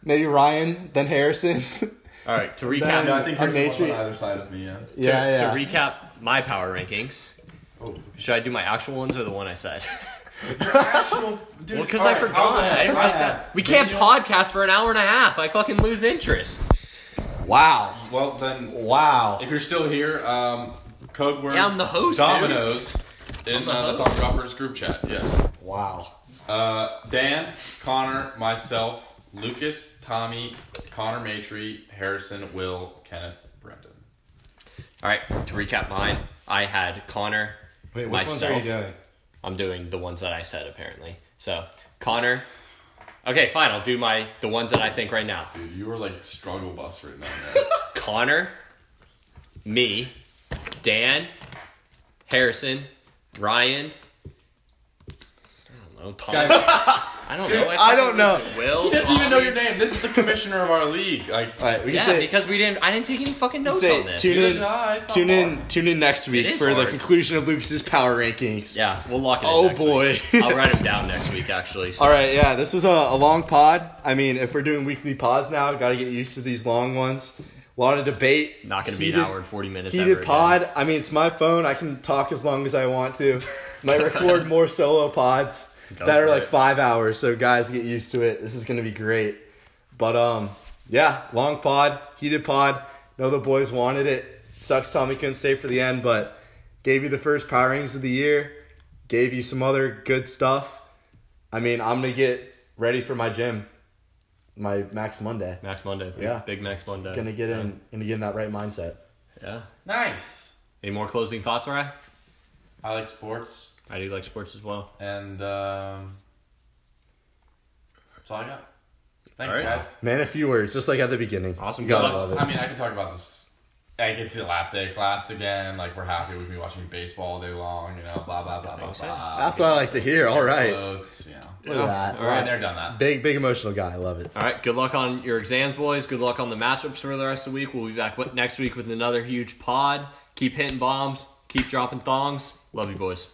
maybe Ryan, then Harrison. All right, to recap. Then- Yeah, I think I'm Harrison was on either side of me. Yeah. to, yeah, yeah. to recap my power rankings. Oh. Should I do my actual ones or the one I said? Actual, dude, well, because I right, forgot. I'll go I ahead. didn't write have that. We can't Daniel- podcast for an hour and a half. I fucking lose interest. wow. Well, then, Wow. if you're still here, um, code word Yeah, I'm the host, dude. Dominoes in the uh, the. Thought Droppers group chat. Yes. Wow. Uh, Dan, Connor, myself, Lucas, Tommy, Connor Matry, Harrison, Will, Kenneth, Brendan. All right, to recap mine, I had Connor. Wait, which ones are you doing? I'm doing the ones that I said apparently. So Connor. Okay, fine. I'll do my the ones that I think right now. Dude, you are like struggle bus right now, man. Connor, me, Dan, Harrison, Ryan. I don't know. Tom. I don't know. I don't know. Will. he doesn't even know your name. This is the commissioner of our league. Like, All right, we can Yeah, say, because we didn't. I didn't take any fucking notes say on this. tune in, Nah, it's not tune in, tune in next week is for the conclusion of Lucas's power rankings. Yeah, we'll lock it. in Oh, next boy. week. I'll write them down next week. Actually. So. All right, yeah, this was a, a long pod. I mean, if we're doing weekly pods now, got to get used to these long ones. A lot of debate. Not going to be an hour and forty minutes. Heated ever again. pod. I mean, it's my phone. I can talk as long as I want to. Might record more solo pods Go that are like it. five hours. So guys, get used to it. This is gonna be great. But um, yeah, long pod, heated pod. Know the boys wanted it. Sucks Tommy couldn't stay for the end, but gave you the first power rings of the year. Gave you some other good stuff. I mean, I'm gonna get ready for my gym, my Max Monday. Max Monday. Big, Yeah. Big Max Monday. Gonna get in, gonna get in that right mindset. Yeah. nice. Any more closing thoughts, Ryan? I like sports, I do like sports as well. and um, that's all I got. Thanks, All right. guys. Man, a few words, just like at the beginning. Awesome. You gotta Good love it. I mean, I can talk about this. Like it's the last day of class again. Like we're happy with me watching baseball all day long. You know, blah blah blah blah Thanks, blah. That's what I like to hear. All right. Clothes, you know. Look at that. All right. Been there, done that. Big, big emotional guy. I love it. All right. Good luck on your exams, boys. Good luck on the matchups for the rest of the week. We'll be back with- next week with another huge pod. Keep hitting bombs. Keep dropping thongs. Love you, boys.